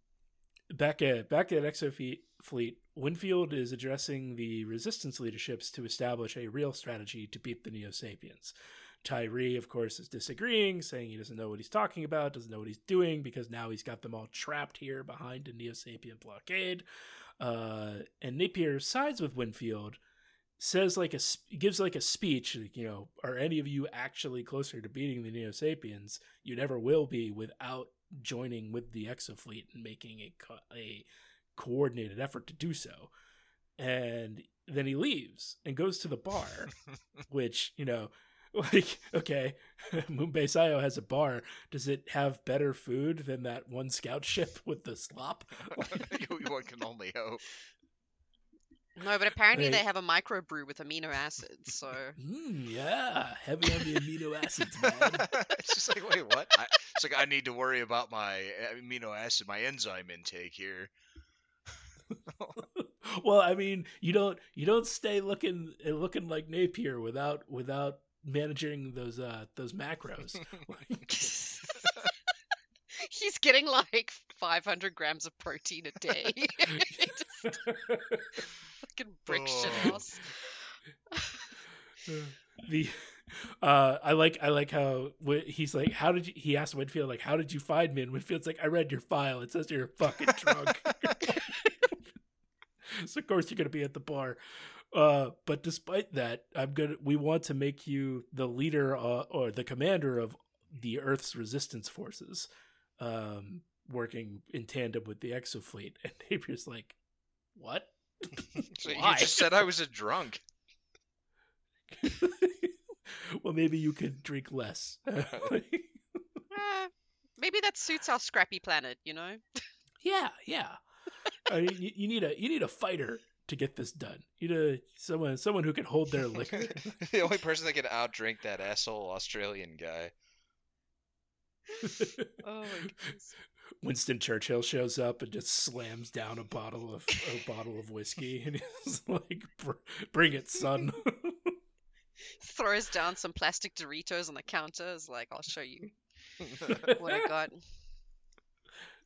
back at back at Exo Fleet, Winfield is addressing the resistance leaderships to establish a real strategy to beat the Neo Sapiens. Tyree, of course, is disagreeing, saying he doesn't know what he's talking about, doesn't know what he's doing, because now he's got them all trapped here behind a Neo Sapien blockade. Uh, and Napier sides with Winfield, says like a gives like a speech, like, you know, are any of you actually closer to beating the Neo Sapiens? You never will be without joining with the Exofleet and making a co- a coordinated effort to do so. And then he leaves and goes to the bar, which, you know, like, okay, Moonbase Sayo has a bar. Does it have better food than that one scout ship with the slop? One can only hope. No, but apparently they have a microbrew with amino acids. So Mm, yeah, heavy on the amino acids, man. it's just like, wait, what? I, it's like I need to worry about my amino acid, my enzyme intake here. well, I mean, you don't you don't stay looking uh, looking like Napier without without managing those uh those macros. he's getting like 500 grams of protein a day. Just fucking brick shit house. the uh I like I like how he's like how did you he asked Winfield like how did you find me? And Winfield's like I read your file. It says you're fucking drunk. So of course you're gonna be at the bar. Uh but despite that I'm gonna we want to make you the leader uh, or the commander of the Earth's resistance forces um working in tandem with the exofleet. And Napier's like what So you just said I was a drunk. well, maybe you could drink less. Eh, maybe that suits our scrappy planet, you know? yeah, yeah. I mean, you, you need a you need a fighter to get this done. You need a someone someone who can hold their liquor. the only person that can outdrink that asshole Australian guy. Oh my goodness. Winston Churchill shows up and just slams down a bottle of a bottle of whiskey, and he's like, "Br- "Bring it, son." Throws down some plastic Doritos on the counter. Is like, I'll show you what I got.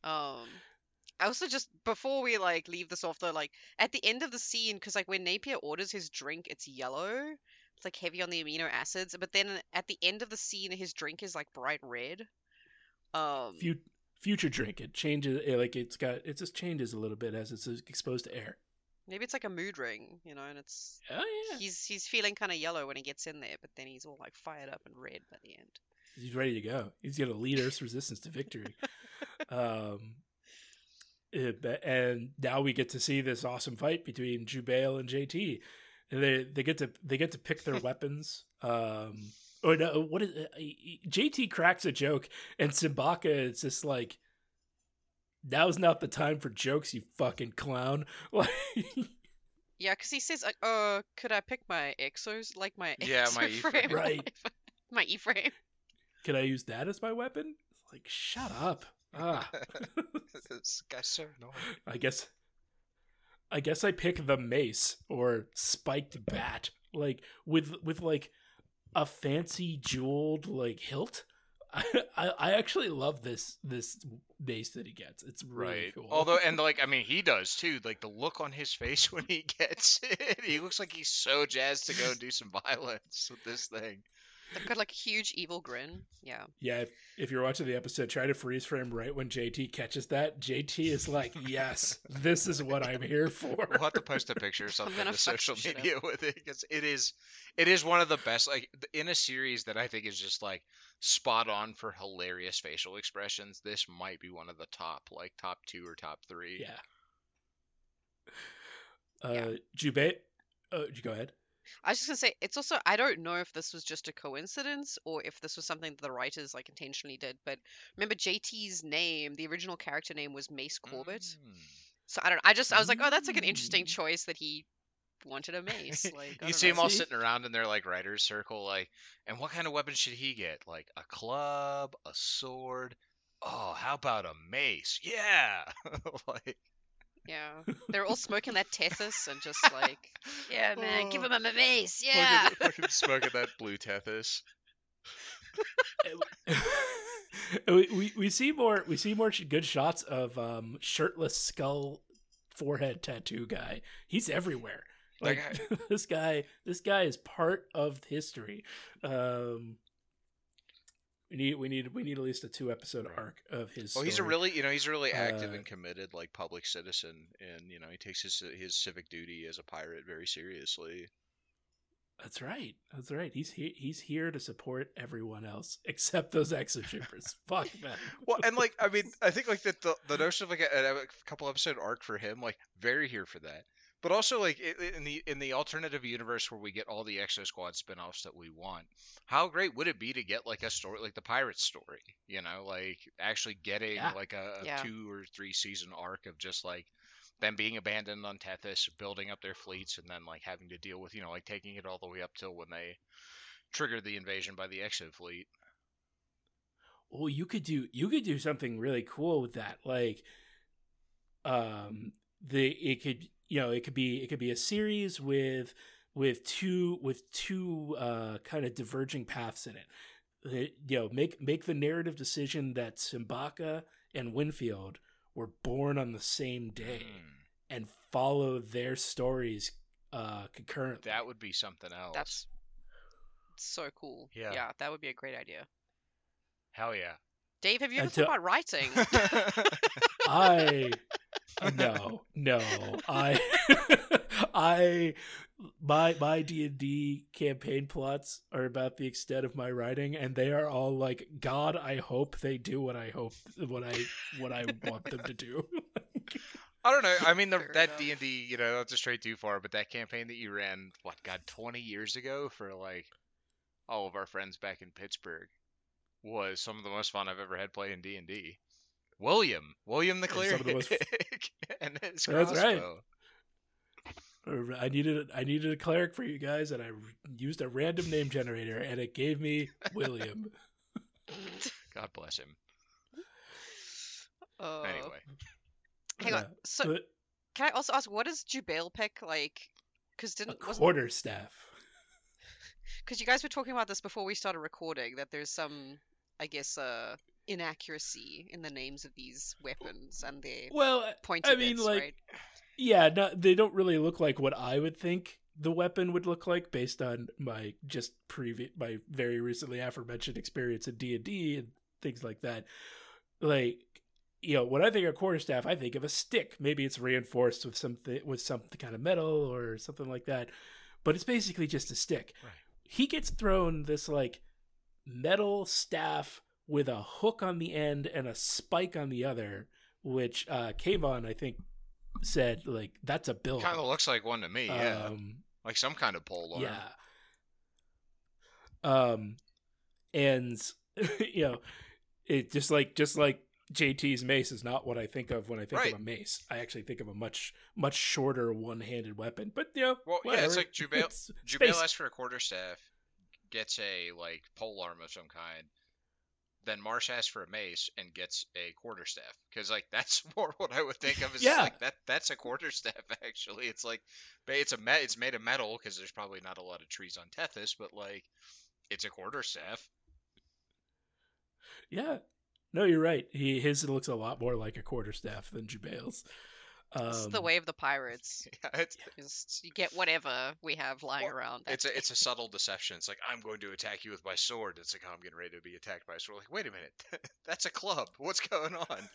Um, I also just before we like leave this off though, like at the end of the scene, because like when Napier orders his drink, it's yellow. It's like heavy on the amino acids, but then at the end of the scene, his drink is like bright red. Um, Fu- future drink it changes eh, like it's got it just changes a little bit as it's exposed to air. maybe it's like a mood ring, you know, and it's Oh yeah, he's he's feeling kind of yellow when he gets in there, but then he's all like fired up and red by the end. he's ready to go. He's gonna lead Earth's resistance to victory. um, eh, but- and now we get to see this awesome fight between Jubail and JT. And they they get to they get to pick their weapons. Um, or no, what is uh, JT cracks a joke, and Simbacca is just like, "Now's not the time for jokes, you fucking clown." Like, Yeah, because he says, like, "Uh, could I pick my exos, like my Yeah, my E-frame. frame, Right. my E frame." Can I use that as my weapon? Like, shut up. Ah. this guy's so annoying. I guess I guess I pick the mace or spiked bat. Like with with like a fancy jeweled like hilt. I, I, I actually love this this base that he gets. It's really Right. cool. Although, and like, I mean, he does too. Like the look on his face when he gets it, he looks like he's so jazzed to go do some violence with this thing. They've got like a huge evil grin. Yeah. yeah, if, if you're watching the episode, try to freeze frame right when JT catches that. JT is like, "Yes, this is what I'm here for." We'll have to post a picture or something gonna social some shit up. media with it because it is, it is one of the best. Like in a series that I think is just like spot on for hilarious facial expressions. This might be one of the top, like top two or top three. Yeah. Uh, Yeah. Jubei, uh, you go ahead. I was just gonna say it's also I don't know if this was just a coincidence or if this was something that the writers like intentionally did, but remember JT's name, the original character name was Mace Corbett. Mm. So I don't I just I was like, oh that's like an interesting Mm. choice that he wanted a mace. Like you see know. them all sitting around in their like writers circle, like, and what kind of weapon should he get? Like a club, a sword. Oh, how about a mace? Yeah, like Yeah. They're all smoking that Tethys and just like Yeah man, give Oh. him a mace, Look yeah. at- fucking smoking that blue tethys. we, we we see more we see more good shots of um shirtless skull forehead tattoo guy. He's everywhere. That Like this guy this guy is part of history. Um we need we need we need at least a two episode arc of his Well, he's a really, you know, he's a really active Uh, and committed like public citizen, and you know, he takes his his civic duty as a pirate very seriously. That's right. That's right. He's he, he's here to support everyone else except those exo troopers. Fuck them. Well, and like, I mean, I think like that the the notion of like a, a couple episode arc for him, like, very here for that. But also like i- i- in the in the alternative universe where we get all the Exo Squad spin-offs that we want, how great would it be to get like a story like the Pirates story? You know, like actually getting Yeah. like a, a Yeah. two or three season arc of just like them being abandoned on Tethys, building up their fleets, and then like having to deal with you know like taking it all the way up till when they trigger the invasion by the Exo fleet. well you could do you could do something really cool with that like um the it could you know it could be it could be a series with with two with two uh kind of diverging paths in it you know make make the narrative decision that Simbacca and Winfield were born on the same day Mm, and follow their stories uh concurrently that would be something else. That's so cool. Yeah. Yeah, that would be a great idea. hell yeah. Dave, have you ever Until- thought about writing? I oh, no no I I my my D and D campaign plots are about the extent of my writing, and they are all like, God, I hope they do what I hope what I what I want them to do. I don't know. I mean, the, that. D and D, you know, that's a stray too far, but that campaign that you ran, what, God, twenty years ago for like all of our friends back in Pittsburgh, was some of the most fun I've ever had playing D and D. William, William the And the cleric, most- and his That's right. I needed I needed a cleric for you guys, and I used a random name generator, and it gave me William. God bless him. Uh, Anyway, hang on. So, But can I also ask, what does Jubail pick like? Because a didn't wasn't quarter staff. because you guys were talking about this before we started recording that there's some, I guess, uh, inaccuracy in the names of these weapons and their Well, pointy I mean, bits, like, right? yeah, not, they don't really look like what I would think the weapon would look like based on my just previous, my very recently aforementioned experience in D and D and things like that. Like, you know, when I think of quarterstaff, I think of a stick. Maybe it's reinforced with something with some kind of metal or something like that, but it's basically just a stick. Right. He gets thrown this like metal staff with a hook on the end and a spike on the other, which uh Kayvon, I think, said like that's a bill. kind of looks like one to me. Yeah, Um, like some kind of pole arm. yeah. Um, and you know, it just like just like JT's mace is not what I think of when I think Right. of a mace. I actually think of a much much shorter one-handed weapon. But you know, Well, yeah, it's like Jubail. Jubail asks for a quarterstaff, gets a like pole arm of some kind. Then Marsh asks for a mace and gets a quarterstaff because like that's more what I would think of as Yeah. like that. That's a quarterstaff actually. It's like it's a it's made of metal because there's probably not a lot of trees on Tethys, but like it's a quarterstaff. Yeah. No, you're right. He his looks a lot more like a quarterstaff than Jubail's. It's the Um, way of the pirates. Yeah, it's Just you get whatever we have lying Well, around. it's a it's a subtle deception. It's like I'm going to attack you with my sword. It's like oh, I'm getting ready to be attacked by a sword. Like wait a minute, that's a club. What's going on?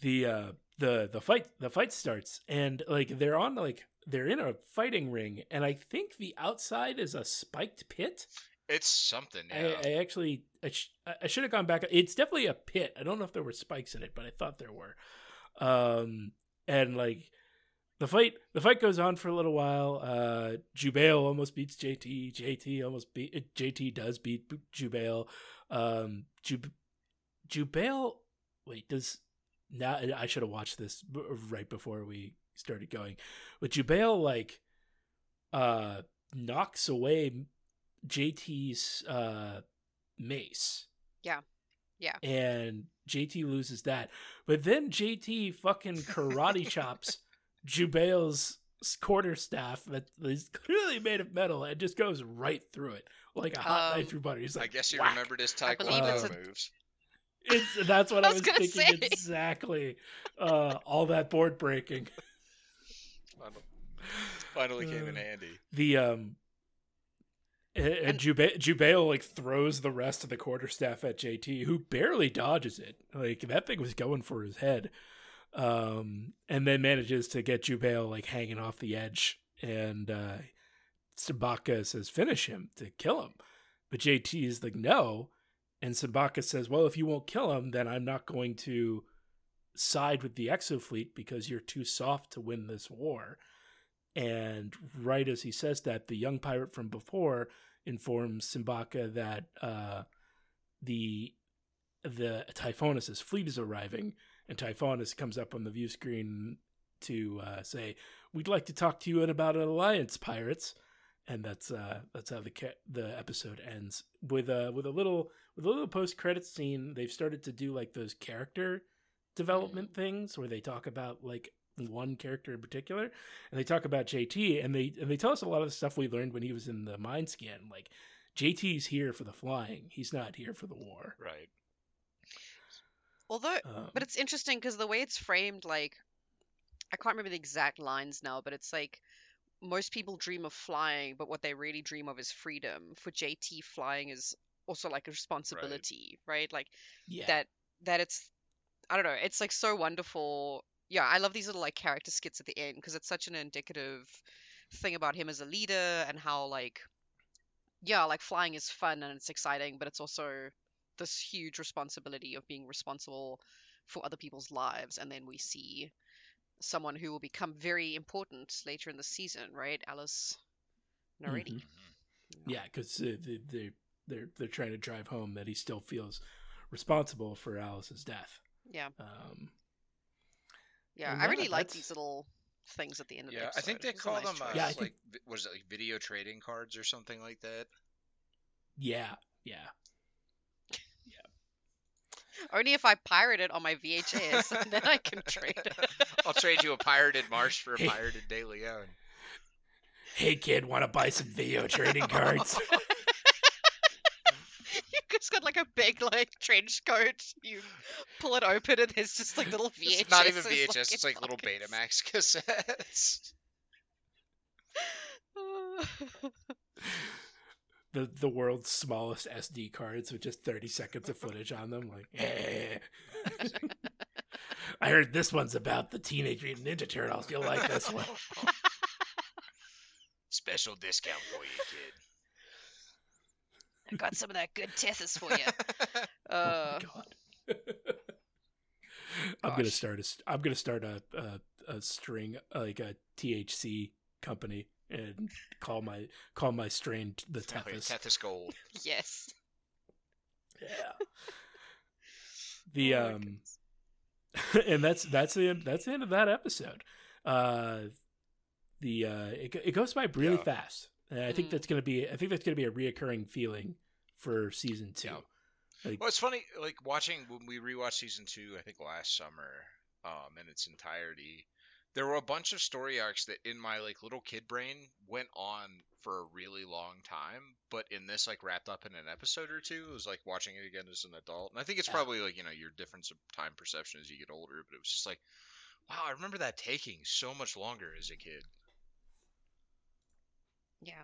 the uh the the fight the fight starts and like they're on like they're in a fighting ring and I think the outside is a spiked pit. It's something. Yeah. I, I actually I, sh- I should have gone back. It's definitely a pit. I don't know if there were spikes in it, but I thought there were. Um, and like the fight, the fight goes on for a little while. Uh, Jubail almost beats JT. JT almost beat uh, JT does beat Jubail. Um, Jub- Jubail. Wait, does now? I should have watched this right before we started going. But Jubail like uh knocks away JT's uh mace. Yeah. Yeah. And JT loses that. But then JT fucking karate chops Jubail's quarterstaff that is clearly made of metal and just goes right through it like a hot Um, knife through butter. He's like, I guess you whack. remembered his I it's taekwondo a- moves. It's, that's what I I was was, thinking say. exactly. Uh, all that board breaking. Finally, finally came in Uh, handy. the um and, and Jube- Jubail like throws the rest of the quarterstaff at JT, who barely dodges it. Like that thing was going for his head, um, and then manages to get Jubail like hanging off the edge. And uh, Sabaka says, "Finish him to kill him," but JT is like, "No." And Sabaka says, "Well, if you won't kill him, then I'm not going to side with the Exo Fleet because you're too soft to win this war." And right as he says that, the young pirate from before informs Simbacca that uh, the the Typhonus' fleet is arriving, and Typhonus comes up on the view screen to uh, say, "We'd like to talk to you about an alliance, pirates." And that's uh, that's how the ca- the episode ends with a with a little with a little post credit scene. They've started to do like those character development things where they talk about like one character in particular and they talk about JT and they and they tell us a lot of the stuff we learned when he was in the mind scan like JT's here for the flying he's not here for the war Right. Although, um, but it's interesting because the way it's framed, like, I can't remember the exact lines now, but it's like most people dream of flying, but what they really dream of is freedom. For JT, flying is also like a responsibility, right? Like yeah that that it's I don't know, it's like so wonderful. Yeah, I love these little like character skits at the end because it's such an indicative thing about him as a leader and how like yeah, like flying is fun and it's exciting, but it's also this huge responsibility of being responsible for other people's lives and then we see someone who will become very important later in the season, right? Alice Naredi. Mhm. yeah because uh, they, they they're they're trying to drive home that he still feels responsible for Alice's death Yeah. um Yeah. And I really like that's- these little things at the end of the Yeah, episode. I think they call nice them uh. Yeah, I like think- was it like video trading cards or something like that? yeah yeah Only if I pirate it on my VHS, and then I can trade it. I'll trade you a pirated Marsh for a Hey. pirated De Leon. hey kid want to buy some video trading cards you just got like a big like trench coat. You pull it open, and there's just like little VHS. It's not even VHS. it's like little Betamax cassettes. the the world's smallest SD cards with just 30 seconds of footage on them. Like, eh. I heard this one's about the Teenage Mutant Ninja Turtles. You'll like this one. Special discount for you, kid. I got some of that good Tethys for you. oh Uh, my god. I'm gonna start a st- I'm gonna start a, a a string like a THC company and call my call my strain the Oh, yeah, Tethys. Tethys Gold. yes. Yeah. The Oh um, and that's that's the end, that's the end of that episode. Uh, the uh, it, it goes by really Yeah. fast, and I think Mm. that's gonna be I think that's gonna be a reoccurring feeling for season two. Yeah. Like, Well, it's funny, like watching when we rewatched season two, I think last summer, um, in its entirety. There were a bunch of story arcs that, in my like little kid brain, went on for a really long time. But in this, like wrapped up in an episode or two, it was like watching it again as an adult. And I think it's probably like you know your difference of time perception as you get older. But it was just like, wow, I remember that taking so much longer as a kid. Yeah.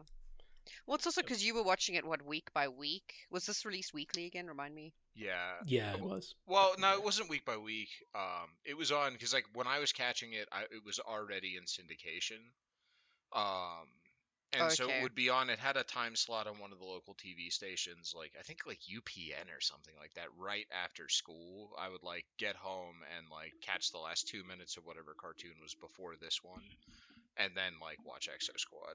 Well, it's also because you were watching it what week by week. Was this released weekly again? Remind me. Yeah, yeah, it was. Well, no, it wasn't week by week. Um, it was on because like when I was catching it, I, it was already in syndication. Um, and so it would be on. It had a time slot on one of the local TV stations, like I think like UPN or something like that. Right after school, I would like get home and like catch the last two minutes of whatever cartoon was before this one, and then like watch Exo Squad.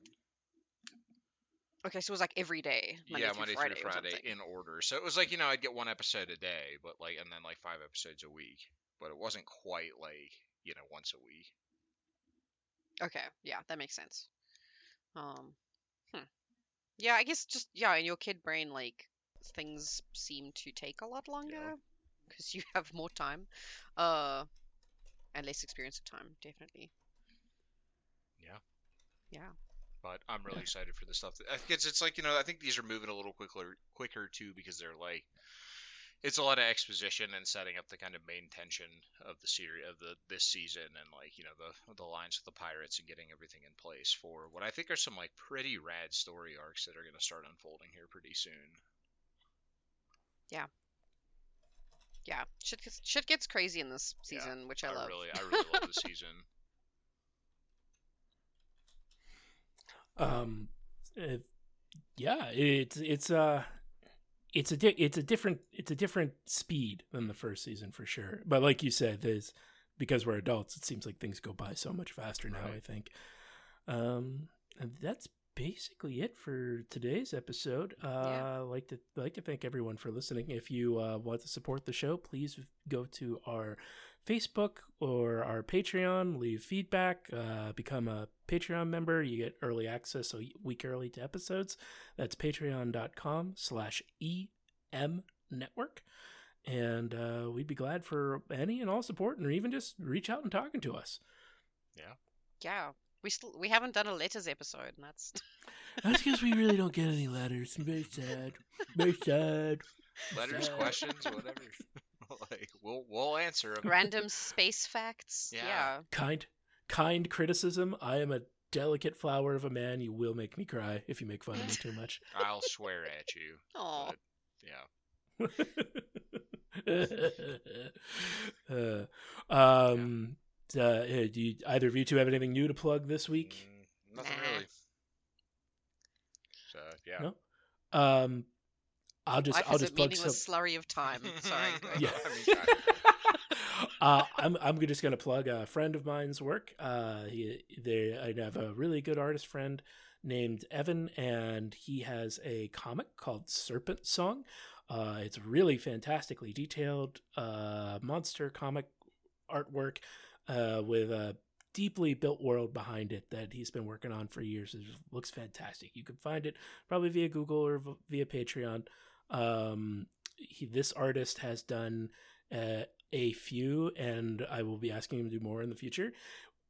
Okay, so it was like every day. Monday yeah, through Monday Friday through or Friday something. in order. So it was like you know I'd get one episode a day, but like and then like five episodes a week. But it wasn't quite like you know once a week. Okay, yeah, that makes sense. Um, hmm. Yeah, I guess just yeah, in your kid brain, like things seem to take a lot longer because you have more time, uh, and less experience of time, definitely. Yeah. Yeah. But I'm really Yeah. excited for the stuff. That, I think it's, it's like you know I think these are moving a little quicker quicker too because they're like it's a lot of exposition and setting up the kind of main tension of the series of the this season and like you know the the lines with the pirates and getting everything in place for what I think are some like pretty rad story arcs that are going to start unfolding here pretty soon. Yeah, Yeah, shit gets shit gets crazy in this Yeah, season, which I, love. really I really love the season. Um, uh, yeah, it's it's uh it's a di- it's a different it's a different speed than the first season for sure. But like you said, there's because we're adults, it seems like things go by so much faster now. I think. Um, and that's basically it for today's episode. Uh, Yeah. I'd like to I'd like to thank everyone for listening. If you uh, want to support the show, please go to our Facebook or our Patreon, leave feedback, uh, become a Patreon member. You get early access a week early to episodes. That's patreon.com slash EM network. And uh, we'd be glad for any and all support and even just reach out and talking to us. Yeah. Yeah, we still we haven't done a letters episode, and that's That's because we really don't get any letters. I'm very sad. Very sad. Letters, Sad. questions, whatever. like we'll we'll answer them. random space facts. Yeah. yeah. Kind, kind criticism. I am a delicate flower of a man. You will make me cry if you make fun of me too much. I'll swear at you. Aw. But, yeah. uh, um, uh, uh, do you, either of you two have anything new to plug this week? Mm, nothing Nah. really. So yeah. No? Um, I'll just Life I'll just plug some slurry of time. Sorry. yeah. uh, I'm I'm just gonna plug a friend of mine's work. Uh, he, they I have a really good artist friend named Evan, and he has a comic called Serpent Song. Uh, it's really fantastically detailed uh, monster comic artwork uh, with a deeply built world behind it that he's been working on for years. It looks fantastic. You can find it probably via Google or v- via Patreon. Um, he, this artist has done uh, a few, and I will be asking him to do more in the future.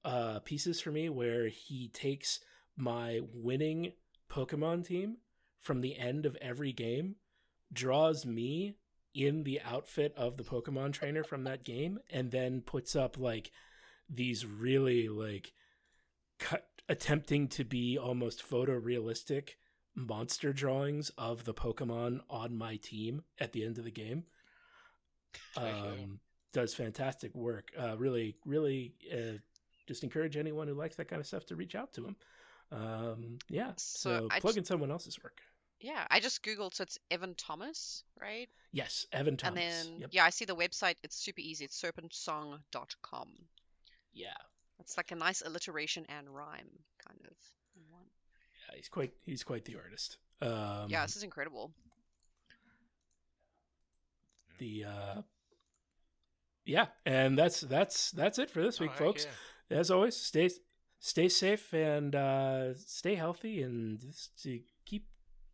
Uh, pieces for me where he takes my winning Pokemon team from the end of every game, draws me in the outfit of the Pokemon trainer from that game, and then puts up like these really like cut attempting to be almost photorealistic monster drawings of the Pokemon on my team at the end of the game. Um, does fantastic work. Uh, really, really, uh, just encourage anyone who likes that kind of stuff to reach out to him. Um, yeah, So so, plug in someone else's work. Yeah, I just googled, so it's Evan Thomas, right? Yes, Evan Thomas. And then Yep. yeah, I see the website. It's super easy. It's serpentsong.com. Yeah, It's like a nice alliteration and rhyme kind of. yeah, he's quite he's quite the artist. Um, yeah, this is incredible. the uh yeah, and that's that's that's it for this week, heck folks. yeah. As always, stay stay safe and uh, stay healthy, and just to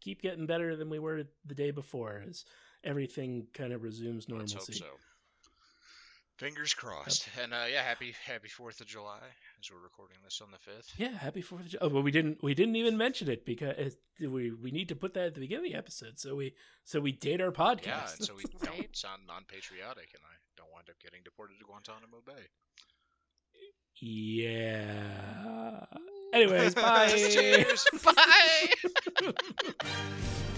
keep getting better than we were the day before, as everything kind of resumes Let's hope normalcy. so. Fingers crossed. And uh, yeah, happy happy Fourth of July as we're recording this on the fifth. Yeah, happy Fourth of July. Oh, well, we didn't we didn't even mention it because we we need to put that at the beginning of the episode, so we so we date our podcast. Yeah, and so we don't sound non-patriotic, and I don't wind up getting deported to Guantanamo Bay. yeah. Anyways, bye. Cheers. bye.